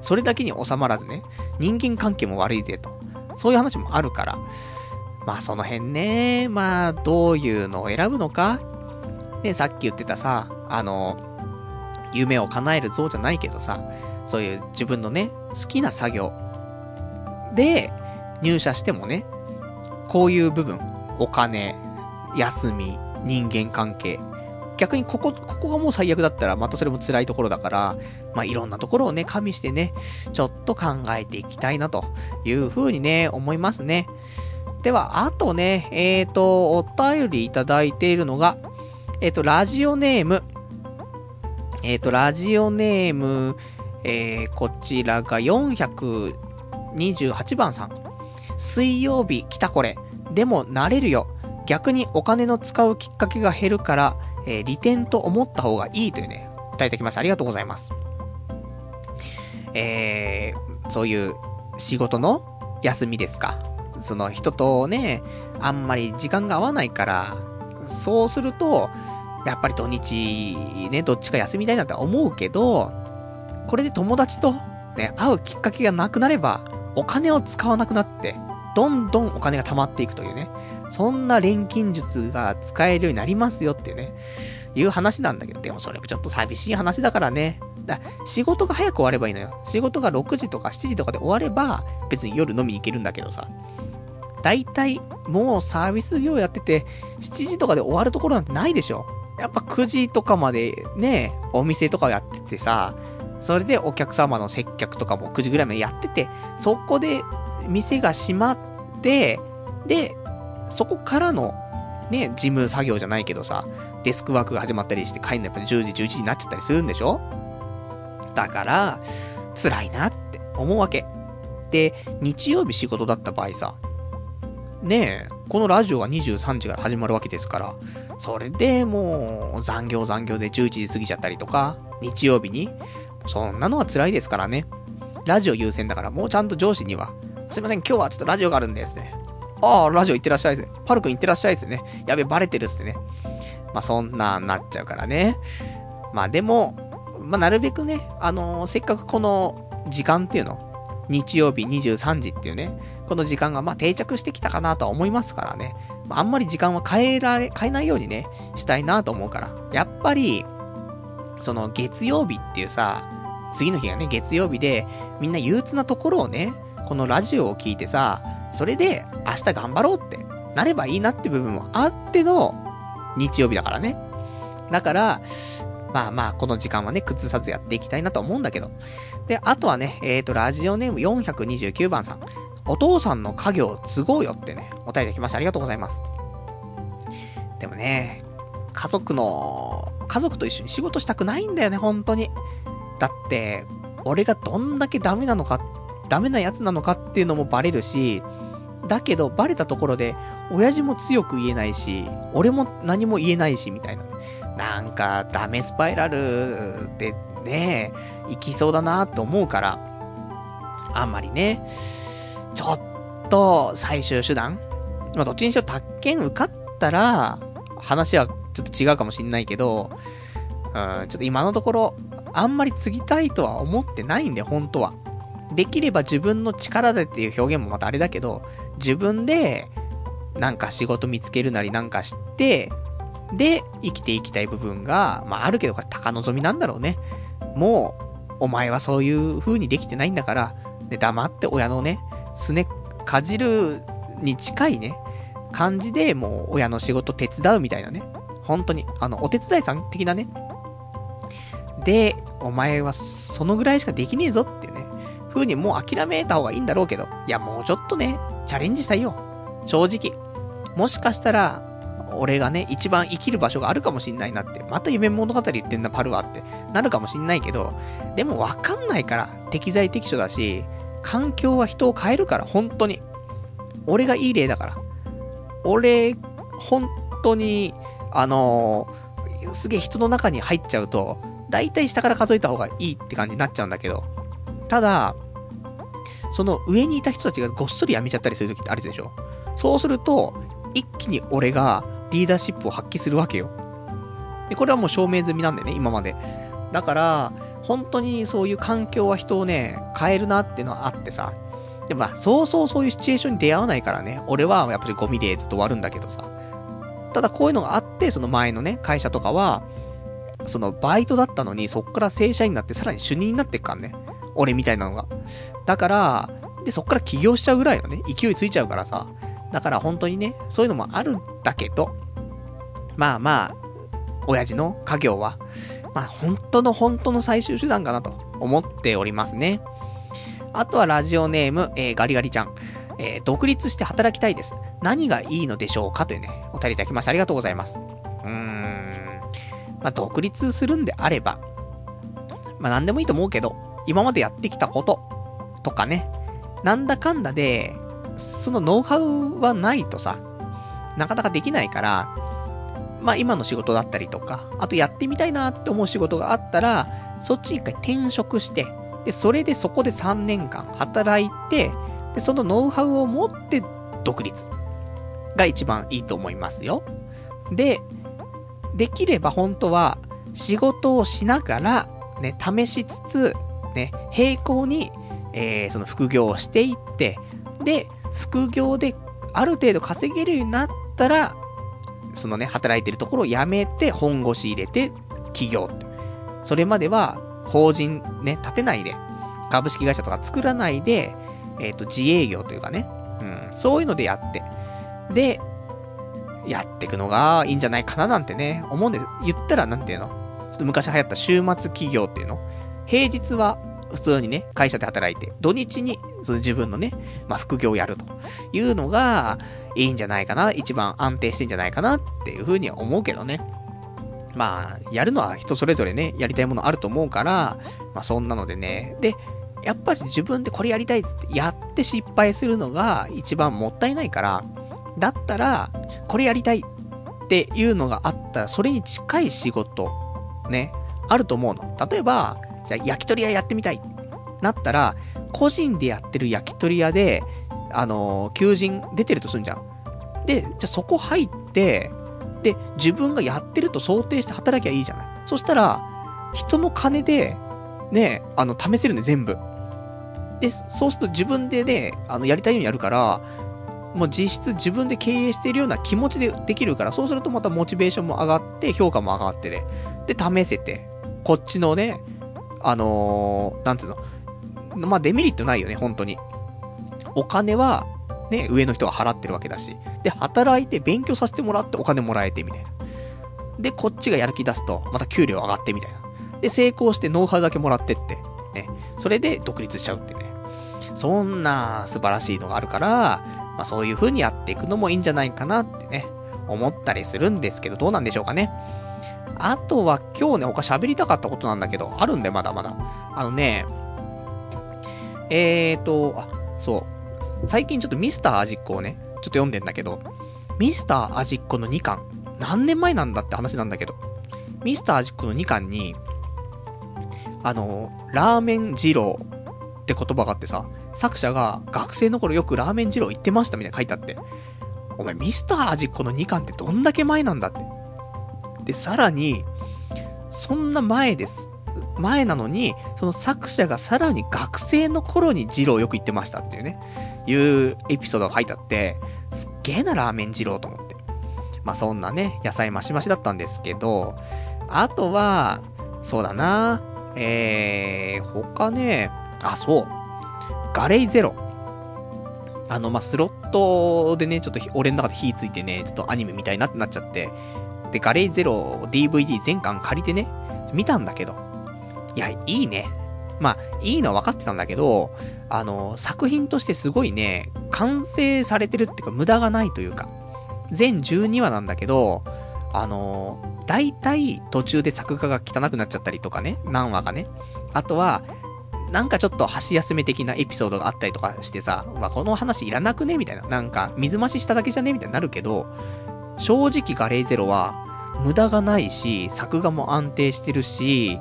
それだけに収まらずね、人間関係も悪いぜと。そういう話もあるから。まあその辺ね、まあどういうのを選ぶのか。ね、さっき言ってたさ、あの、夢を叶える像じゃないけどさ、そういう自分のね、好きな作業で入社してもね、こういう部分、お金、休み、人間関係、逆にここ、ここがもう最悪だったら、またそれも辛いところだから、まあ、いろんなところをね、加味してね、ちょっと考えていきたいな、というふうにね、思いますね。では、あとね、えっ、ー、と、お便りいただいているのが、えっ、ー、と、ラジオネーム、えっ、ー、と、ラジオネーム、えー、こちらが428番さん。水曜日来たこれ。でも慣れるよ。逆にお金の使うきっかけが減るから、えー、利点と思った方がいいというね、答えてきました。ありがとうございます。えー、そういう仕事の休みですか。その人とね、あんまり時間が合わないから、そうすると、やっぱり土日ね、どっちか休みたいなって思うけど、これで友達とね、会うきっかけがなくなれば、お金を使わなくなって、どんどんお金が溜まっていくというね、そんな錬金術が使えるようになりますよっていうね、いう話なんだけど、でもそれもちょっと寂しい話だからね。だ仕事が早く終わればいいのよ。仕事が6時とか7時とかで終われば、別に夜飲みに行けるんだけどさ。大体、もうサービス業やってて、7時とかで終わるところなんてないでしょ。やっぱ9時とかまでね、お店とかやっててさ、それでお客様の接客とかも9時ぐらいまでやってて、そこで店が閉まって、で、そこからの、ね、事務作業じゃないけどさ、デスクワークが始まったりして帰るのやっぱ10時、11時になっちゃったりするんでしょだから、辛いなって思うわけ。で、日曜日仕事だった場合さ、ねえ、このラジオが23時から始まるわけですから、それでもう残業残業で11時過ぎちゃったりとか、日曜日に、そんなのは辛いですからね。ラジオ優先だからもうちゃんと上司には、すいません、今日はちょっとラジオがあるんですね。ああ、ラジオ行ってらっしゃいですね。パル君行ってらっしゃいですね。やべ、バレてるっすね。まあ、そんな、なっちゃうからね。まあ、でも、まあ、なるべくね、あのー、せっかくこの時間っていうの、日曜日23時っていうね、この時間がま定着してきたかなとは思いますからね。あ、あんまり時間は変えられ、変えないようにね、したいなと思うから。やっぱり、その月曜日っていうさ、次の日がね、月曜日で、みんな憂鬱なところをね、このラジオを聞いてさ、それで明日頑張ろうってなればいいなって部分もあっての日曜日だからね。だから、まあまあ、この時間はね、崩さずやっていきたいなと思うんだけど。で、あとはね、えっ、ー、と、ラジオネーム429番さん。お父さんの家業を継ごうよってね、お便りきました。ありがとうございます。でもね、家族の、家族と一緒に仕事したくないんだよね、本当に。だって、俺がどんだけダメなのか、ダメなやつなのかっていうのもバレるし、だけど、バレたところで、親父も強く言えないし、俺も何も言えないし、みたいな。なんか、ダメスパイラルでね、行きそうだなと思うから、あんまりね、ちょっと、最終手段まあ、どっちにしろ、宅建受かったら、話はちょっと違うかもしんないけど、うん、ちょっと今のところ、あんまり継ぎたいとは思ってないんで、本当は。できれば自分の力でっていう表現もまたあれだけど、自分で、なんか仕事見つけるなりなんかして、で、生きていきたい部分が、まああるけど、これ高望みなんだろうね。もう、お前はそういう風にできてないんだから、で、黙って親のね、すね、かじるに近いね、感じでもう親の仕事手伝うみたいなね。本当に、あの、お手伝いさん的なね。で、お前はそのぐらいしかできねえぞっていうね。風にもう諦めた方がいいんだろうけど、いやもうちょっとね、チャレンジしたいよ。正直。もしかしたら、俺がね、一番生きる場所があるかもしんないなって、また夢物語言ってんな、パルはって、なるかもしんないけど、でもわかんないから、適材適所だし、環境は人を変えるから、本当に。俺がいい例だから。俺、本当に、あのすげえ人の中に入っちゃうと、大体下から数えた方がいいって感じになっちゃうんだけど、ただ、その上にいた人たちがごっそり辞めちゃったりする時ってあるでしょそうすると、一気に俺がリーダーシップを発揮するわけよ。で、これはもう証明済みなんでね、今まで。だから、本当にそういう環境は人をね、変えるなっていうのはあってさ。で、まあ、そうそうそういうシチュエーションに出会わないからね、俺はやっぱりゴミでずっと終わるんだけどさ。ただこういうのがあって、その前のね、会社とかは、そのバイトだったのに、そっから正社員になってさらに主任になってっからね。俺みたいなのが。だから、で、そっから起業しちゃうぐらいのね、勢いついちゃうからさ。だから本当にね、そういうのもあるんだけど、まあまあ、親父の家業は、まあ本当の本当の最終手段かなと思っておりますね。あとはラジオネーム、えー、ガリガリちゃん。えー、独立して働きたいです。何がいいのでしょうかというね、お便りいただきましてありがとうございます。うーん。まあ、独立するんであれば、まあ、何でもいいと思うけど、今までやってきたこととかね、なんだかんだで、そのノウハウはないとさ、なかなかできないから、まあ今の仕事だったりとか、あとやってみたいなって思う仕事があったら、そっちに一回転職して、で、それでそこで3年間働いて、で、そのノウハウを持って独立が一番いいと思いますよ。で、できれば本当は仕事をしながら、ね、試しつつ、ね、並行に、えー、その副業をしていって、で、副業である程度稼げるようになったら、そのね、働いてるところを辞めて、本腰入れて、起業。それまでは、法人ね、立てないで、株式会社とか作らないで、えっ、ー、と、自営業というかね、うん、そういうのでやって、で、やっていくのがいいんじゃないかななんてね、思うんです。言ったらなんていうの？ちょっと昔流行った週末企業っていうの？平日は普通にね、会社で働いて、土日にその自分のね、まあ、副業をやるというのがいいんじゃないかな、一番安定してんじゃないかなっていうふうには思うけどね。まあ、やるのは人それぞれね、やりたいものあると思うから、まあそんなのでね、で、やっぱし自分でこれやりたいっつってやって失敗するのが一番もったいないから、だったら、これやりたいっていうのがあったら、それに近い仕事、ね、あると思うの。例えば、じゃあ焼き鳥屋やってみたい。なったら、個人でやってる焼き鳥屋で、あのー、求人出てるとするんじゃん。で、じゃあそこ入って、で、自分がやってると想定して働きゃいいじゃない。そしたら、人の金で、ね、あの、試せるね、全部。で、そうすると自分でね、あの、やりたいようにやるから、もう実質自分で経営しているような気持ちでできるから、そうするとまたモチベーションも上がって、評価も上がってね。で、試せて、こっちのね、あのー、なんつうの？まあ、デメリットないよね、本当に。お金は、ね、上の人が払ってるわけだし。で、働いて勉強させてもらってお金もらえてみたいな。で、こっちがやる気出すと、また給料上がってみたいな。で、成功してノウハウだけもらってって、ね。それで独立しちゃうってね。そんな素晴らしいのがあるから、まあそういう風にやっていくのもいいんじゃないかなってね、思ったりするんですけど、どうなんでしょうかね。あとは今日ね、他喋りたかったことなんだけど、あるんでまだまだ。あのね、えーと、あ、そう。最近ちょっとミスター味っ子をね、ちょっと読んでんだけど、ミスター味っ子の2巻、何年前なんだって話なんだけど、ミスター味っ子の2巻に、あの、ラーメン二郎って言葉があってさ、作者が学生の頃よくラーメン二郎行ってましたみたいな書いてあって、お前ミスター味っ子の2巻ってどんだけ前なんだって。で、さらに、そんな前です。前なのに、その作者がさらに学生の頃に二郎よく言ってましたっていうね、いうエピソードが書いてあって、すっげえなラーメン二郎と思って。まあそんなね、野菜マシマシだったんですけど、あとは、そうだな、えー、他ね、あ、そう、ガレイゼロ。あの、まあ、スロットでね、ちょっと俺の中で火ついてね、ちょっとアニメみたいなってなっちゃって、で、ガレイゼロ DVD 全巻借りてね、見たんだけど、いや、いいね。まあ、いいのは分かってたんだけど、あの、作品としてすごいね、完成されてるっていうか、無駄がないというか、全12話なんだけど、あの、大体途中で作画が汚くなっちゃったりとかね、何話かね。あとは、なんかちょっと箸休め的なエピソードがあったりとかしてさ、まあ、この話いらなくねみたいな。なんか、水増ししただけじゃねみたいになるけど、正直ガレーゼロは、無駄がないし、作画も安定してるし、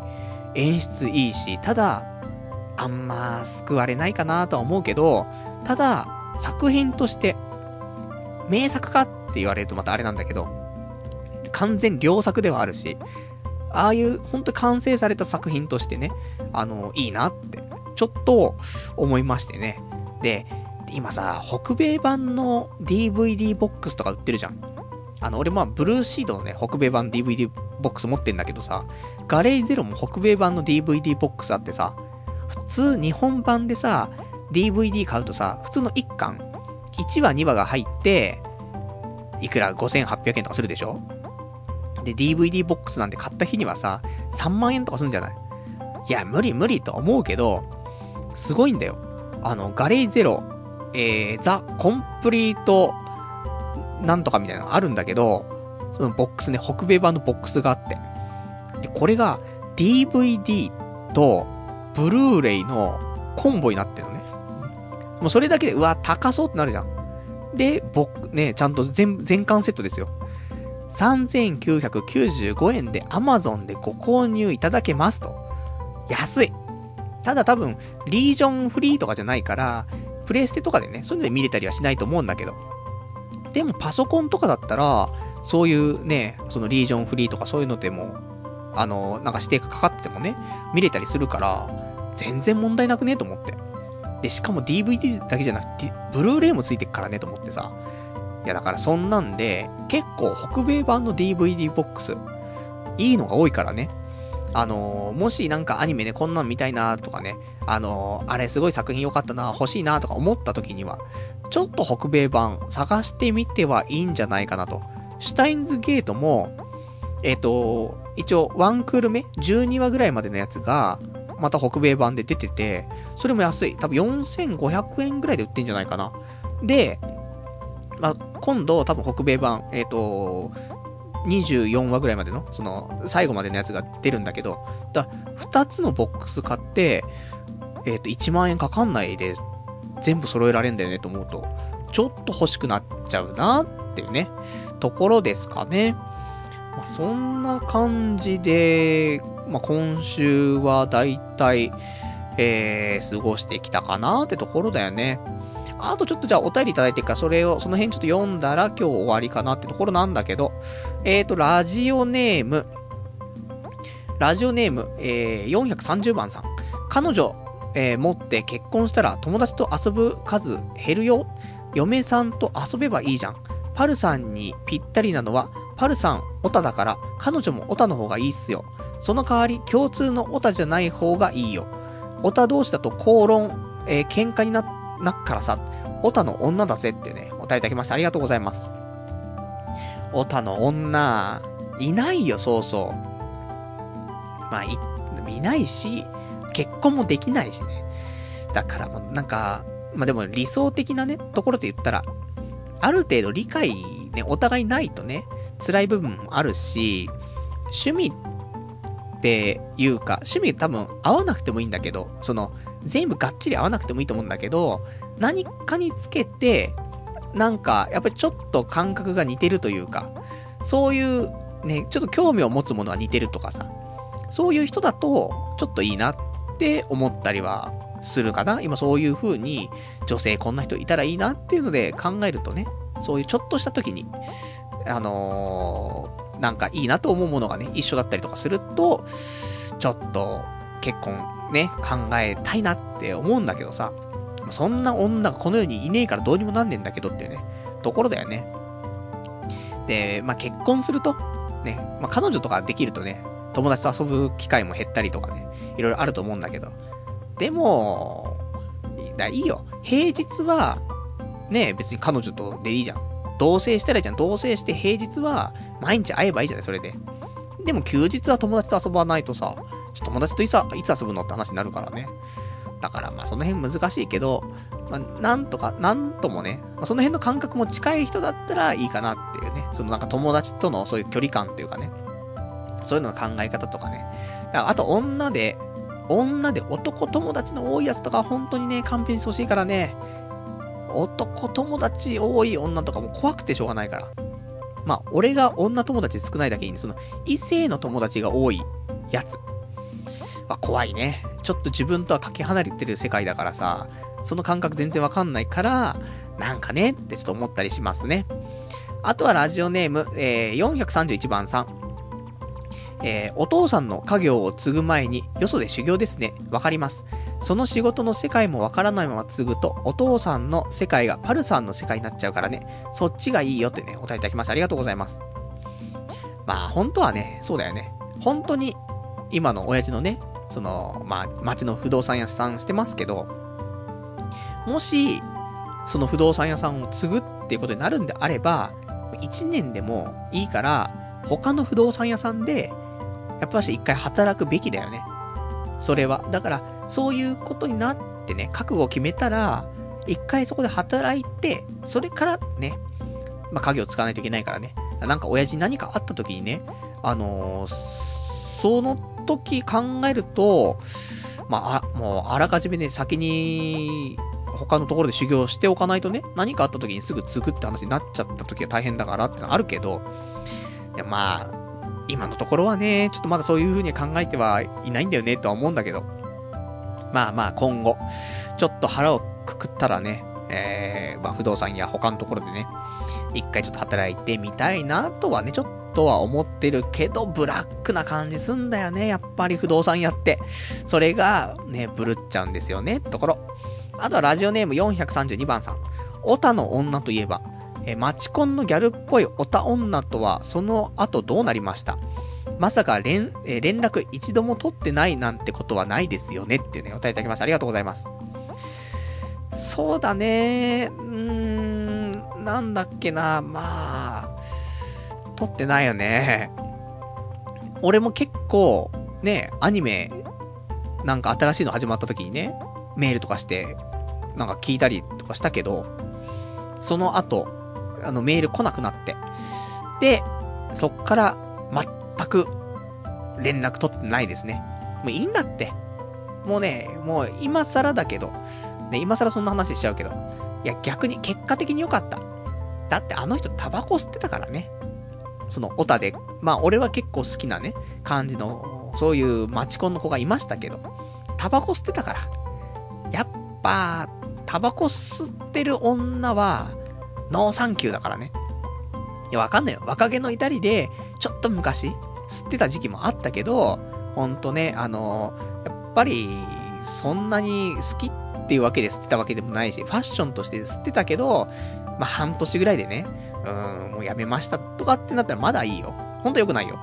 演出いいし、ただ、あんま救われないかなとは思うけど、ただ、作品として、名作かって言われるとまたあれなんだけど、完全良作ではあるし、ああいう、ほんと完成された作品としてね、あの、いいなって、ちょっと思いましてね。で、今さ、北米版の DVD ボックスとか売ってるじゃん。あの、俺まあ、ブルーシードのね、北米版 DVD ボックス持ってんだけどさ、ガレイゼロも北米版の DVD ボックスあってさ、普通日本版でさ、DVD 買うとさ、普通の1巻、1話2話が入って、いくら？5800円とかするでしょ？で、DVD ボックスなんて買った日にはさ、3万円とかするんじゃない？いや、無理無理と思うけど、すごいんだよ。あの、ガレイゼロ、えー、ザ・コンプリート、なんとかみたいなのあるんだけど、そのボックスね、北米版のボックスがあって。で、これが DVD とブルーレイのコンボになってるのね。もうそれだけで、うわ、高そうってなるじゃん。で、僕、ね、ちゃんと全、全巻セットですよ。3995円で Amazon でご購入いただけますと。安い。ただ多分、リージョンフリーとかじゃないから、プレステとかでね、そういうので見れたりはしないと思うんだけど。でもパソコンとかだったら、そういうね、そのリージョンフリーとかそういうのでも、あの、なんか指定がかかっててもね、見れたりするから、全然問題なくねと思って。で、しかも DVD だけじゃなくて、ブルーレイもついてくからねと思ってさ。いや、だからそんなんで、結構北米版の DVD ボックス、いいのが多いからね。あのー、もしなんかアニメね、こんなん見たいなとかね、あのー、あれすごい作品良かったな、欲しいなとか思った時には、ちょっと北米版探してみてはいいんじゃないかなと。シュタインズゲートも、えっ、ー、と、一応、ワンクール目 ?12 話ぐらいまでのやつが、また北米版で出てて、それも安い。多分4500円ぐらいで売ってんじゃないかな。で、まあ、今度多分北米版、えっ、ー、と、24話ぐらいまでの、その、最後までのやつが出るんだけど、だ2つのボックス買って、えっ、ー、と、1万円かかんないで、全部揃えられんだよねと思うと、ちょっと欲しくなっちゃうなっていうね、ところですかね。まあ、そんな感じで、まあ、今週はだいたい、えー、過ごしてきたかなってところだよね。あとちょっとじゃあお便りいただいてから、それを、その辺ちょっと読んだら今日終わりかなってところなんだけど、えーと、ラジオネーム、ラジオネーム、えー、430番さん。彼女、えー、持って結婚したら友達と遊ぶ数減るよ。嫁さんと遊べばいいじゃん。パルさんにぴったりなのは、パルさん、オタだから、彼女もオタの方がいいっすよ。その代わり、共通のオタじゃない方がいいよ。オタ同士だと口論、えー、喧嘩にな、なっからさ、オタの女だぜってね、お便りいただきましてありがとうございます。オタの女、いないよ、そうそう。まあ、い、いないし、結婚もできないしね。だからもうなんか、まあでも理想的なね、ところで言ったら、ある程度理解ね、お互いないとね、辛い部分もあるし、趣味っていうか、趣味多分合わなくてもいいんだけど、その、全部がっちり合わなくてもいいと思うんだけど、何かにつけて、なんか、やっぱりちょっと感覚が似てるというか、そういう、ね、ちょっと興味を持つものは似てるとかさ、そういう人だと、ちょっといいなって思ったりはするかな。今そういう風に、女性こんな人いたらいいなっていうので考えるとね、そういうちょっとした時に、あのー、なんかいいなと思うものがね、一緒だったりとかすると、ちょっと結婚ね、考えたいなって思うんだけどさ、そんな女がこの世にいねえからどうにもなんねえんだけどっていうね、ところだよね。で、まあ、結婚すると、ね、まあ、彼女とかできるとね、友達と遊ぶ機会も減ったりとかね、いろいろあると思うんだけど。でも、だいいよ。平日は、ね、別に彼女とでいいじゃん。同棲したらいいじゃん。同棲して平日は毎日会えばいいじゃない、それで。でも休日は友達と遊ばないとさ、友達といついつ遊ぶのって話になるからね。だからまあその辺難しいけど、まあなんとか、なんともね、まあ、その辺の感覚も近い人だったらいいかなっていうね、そのなんか友達とのそういう距離感っていうかね、そういうのの考え方とかね。かあと女で、女で男友達の多いやつとか本当にね、勘弁してほしいからね、男友達多い女とかも怖くてしょうがないから。まあ、俺が女友達少ないだけに、その、異性の友達が多いやつ。は怖いね。ちょっと自分とはかけ離れてる世界だからさ、その感覚全然わかんないから、なんかねってちょっと思ったりしますね。あとはラジオネーム、えー、431番さん。えー、お父さんの家業を継ぐ前に、よそで修行ですね。わかります。その仕事の世界もわからないまま継ぐと、お父さんの世界がパルさんの世界になっちゃうからね、そっちがいいよってね、お答えいただきました。ありがとうございます。まあ、本当はね、そうだよね。本当に、今の親父のね、その、まあ、町の不動産屋さんしてますけど、もし、その不動産屋さんを継ぐっていうことになるんであれば、1年でもいいから、他の不動産屋さんで、やっぱし一回働くべきだよね。それは。だから、そういうことになってね、覚悟を決めたら、一回そこで働いて、それからね、まあ、家業を使わないといけないからね。なんか親父に何かあった時にね、あのー、その時考えると、まあ、もう、あらかじめね、先に、他のところで修行しておかないとね、何かあった時にすぐ継ぐって話になっちゃった時は大変だからってのはあるけど、でまあ、今のところはね、ちょっとまだそういう風に考えてはいないんだよね、とは思うんだけど。まあまあ、今後、ちょっと腹をくくったらね、えー、まあ不動産や他のところでね、一回ちょっと働いてみたいなとはね、ちょっとは思ってるけど、ブラックな感じすんだよね、やっぱり不動産やって。それが、ね、ブルっちゃうんですよね、ところ。あとはラジオネーム432番さん。オタの女といえば、えマチコンのギャルっぽいオタ女とは、その後どうなりました？まさか連、え連絡一度も取ってないなんてことはないですよねっていうね、お答えいただきました。ありがとうございます。そうだねうーん、なんだっけな、まあ、取ってないよね。俺も結構、ね、アニメ、なんか新しいの始まった時にね、メールとかして、なんか聞いたりとかしたけど、その後、あの、メール来なくなって。で、そっから、く、連絡取ってないですね。もういいんだって。もうね、もう今更だけど、ね、今更そんな話しちゃうけど、いや、逆に結果的に良かった。だってあの人タバコ吸ってたからね。その、オタで、まあ俺は結構好きなね、感じの、そういうマチコンの子がいましたけど、タバコ吸ってたから。やっぱ、タバコ吸ってる女は、ノーサンキューだからね。いや、わかんないよ。若気の至りで、ちょっと昔、吸ってた時期もあったけど、ほんとね、あのやっぱり、そんなに好きっていうわけで吸ってたわけでもないし、ファッションとして吸ってたけど、まあ、半年ぐらいでね、うん、もうやめましたとかってなったらまだいいよ。ほんと良くないよ。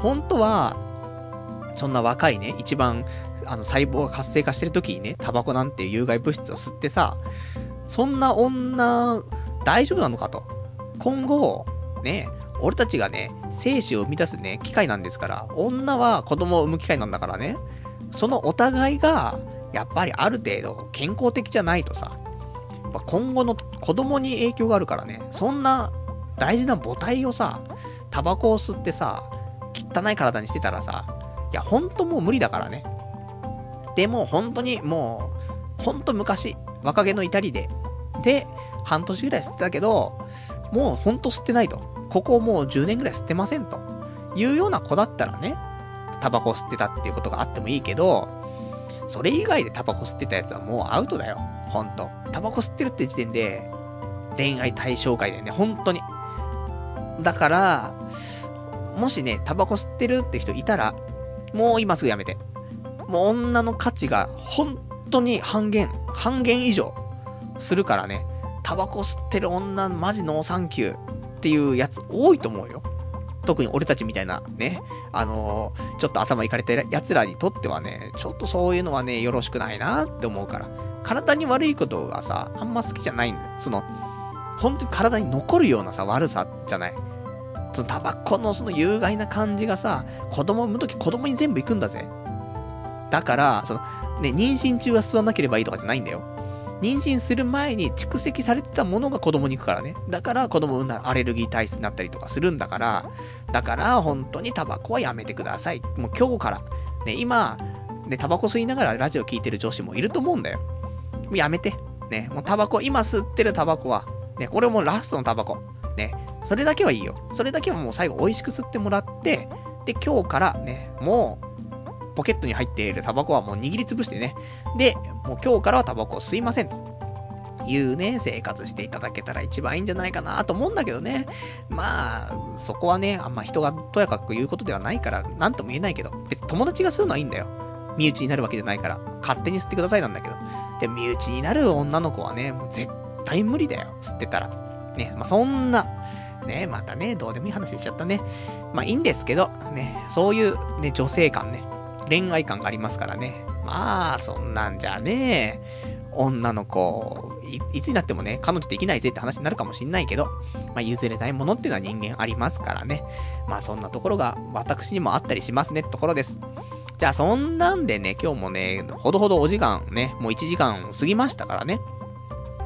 本当は、そんな若いね、一番、あの、細胞が活性化してる時にね、タバコなんていう有害物質を吸ってさ、そんな女、大丈夫なのかと。今後、ね、俺たちがね、精子を生み出すね、機会なんですから、女は子供を産む機会なんだからね、そのお互いが、やっぱりある程度健康的じゃないとさ、今後の子供に影響があるからね、そんな大事な母体をさ、タバコを吸ってさ、汚い体にしてたらさ、いや、ほんともう無理だからね。でも、本当にもう、ほんと昔、若気の至りで、で、半年ぐらい吸ってたけど、もうほんと吸ってないと。ここもう10年ぐらい吸ってませんと。いうような子だったらね、タバコ吸ってたっていうことがあってもいいけど、それ以外でタバコ吸ってたやつはもうアウトだよ。ほんと。タバコ吸ってるって時点で、恋愛対象外だよね。本当に。だから、もしね、タバコ吸ってるって人いたら、もう今すぐやめて。もう女の価値が本当に半減、半減以上するからね。タバコ吸ってる女、マジノーサンキューっていうやつ多いと思うよ。特に俺たちみたいなね、あのー、ちょっと頭いかれてる奴らにとってはね、ちょっとそういうのはね、よろしくないなって思うから。体に悪いことがさ、あんま好きじゃないんだよ。その、本当に体に残るようなさ、悪さじゃない。そのタバコのその有害な感じがさ、子供産むとき子供に全部行くんだぜ。だから、その、ね、妊娠中は吸わなければいいとかじゃないんだよ。妊娠する前に蓄積されてたものが子供に行くからね。だから子供産んだらアレルギー体質になったりとかするんだから、だから本当にタバコはやめてください。もう今日から。ね、今、ね、タバコ吸いながらラジオ聞いてる女子もいると思うんだよ。もうやめて。ね、もうタバコ、今吸ってるタバコは、ね、これもラストのタバコ。ね、それだけはいいよ。それだけはもう最後美味しく吸ってもらって、で、今日からね、もう、ポケットに入っているタバコはもう握りつぶしてね。で、もう今日からはタバコを吸いませんと。いうね、生活していただけたら一番いいんじゃないかなと思うんだけどね。まあ、そこはね、あんま人がとやかく言うことではないから、なんとも言えないけど、別に友達が吸うのはいいんだよ。身内になるわけじゃないから、勝手に吸ってくださいなんだけど。で、身内になる女の子はね、もう絶対無理だよ、吸ってたら。ね、まあそんな、ね、またね、どうでもいい話しちゃったね。まあいいんですけど、ね、そういうね、女性感ね、恋愛感がありますからね。まあ、そんなんじゃねえ女の子い、いつになってもね、彼女できないぜって話になるかもしんないけど、まあ、譲れないものっていうのは人間ありますからね。まあ、そんなところが私にもあったりしますねってところです。じゃあ、そんなんでね、今日もね、ほどほどお時間ね、もう1時間過ぎましたからね。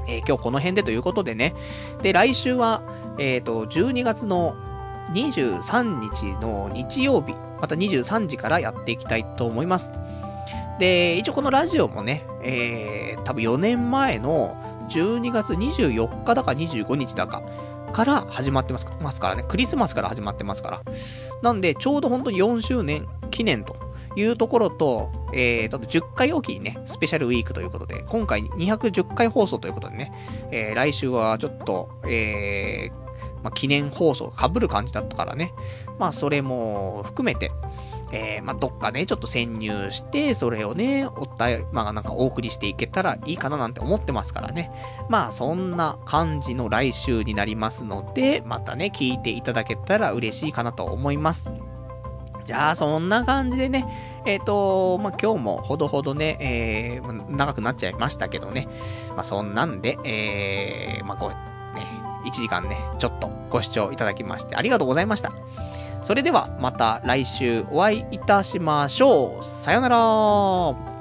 えー、今日この辺でということでね。で、来週は、えっ、ー、と、12月の23日の日曜日、また23時からやっていきたいと思います。で、一応このラジオもね、えー、多分4年前の12月24日だか25日だかから始まってますからね。クリスマスから始まってますから。なんで、ちょうど本当に4周年記念というところと、えー、と、10回おきにね、スペシャルウィークということで、今回210回放送ということでね、えー、来週はちょっと、えー、まあ、記念放送被る感じだったからね、まあ、それも含めて、えー、まあ、どっかね、ちょっと潜入して、それをね、おったまあ、なんかお送りしていけたらいいかななんて思ってますからね。まあ、そんな感じの来週になりますので、またね、聞いていただけたら嬉しいかなと思います。じゃあ、そんな感じでね、えっ、ー、と、まあ、今日もほどほどね、えー、長くなっちゃいましたけどね、まあ、そんなんで、えー、まあ、こう、ね、1時間ね、ちょっとご視聴いただきましてありがとうございました。それではまた来週お会いいたしましょう。さよなら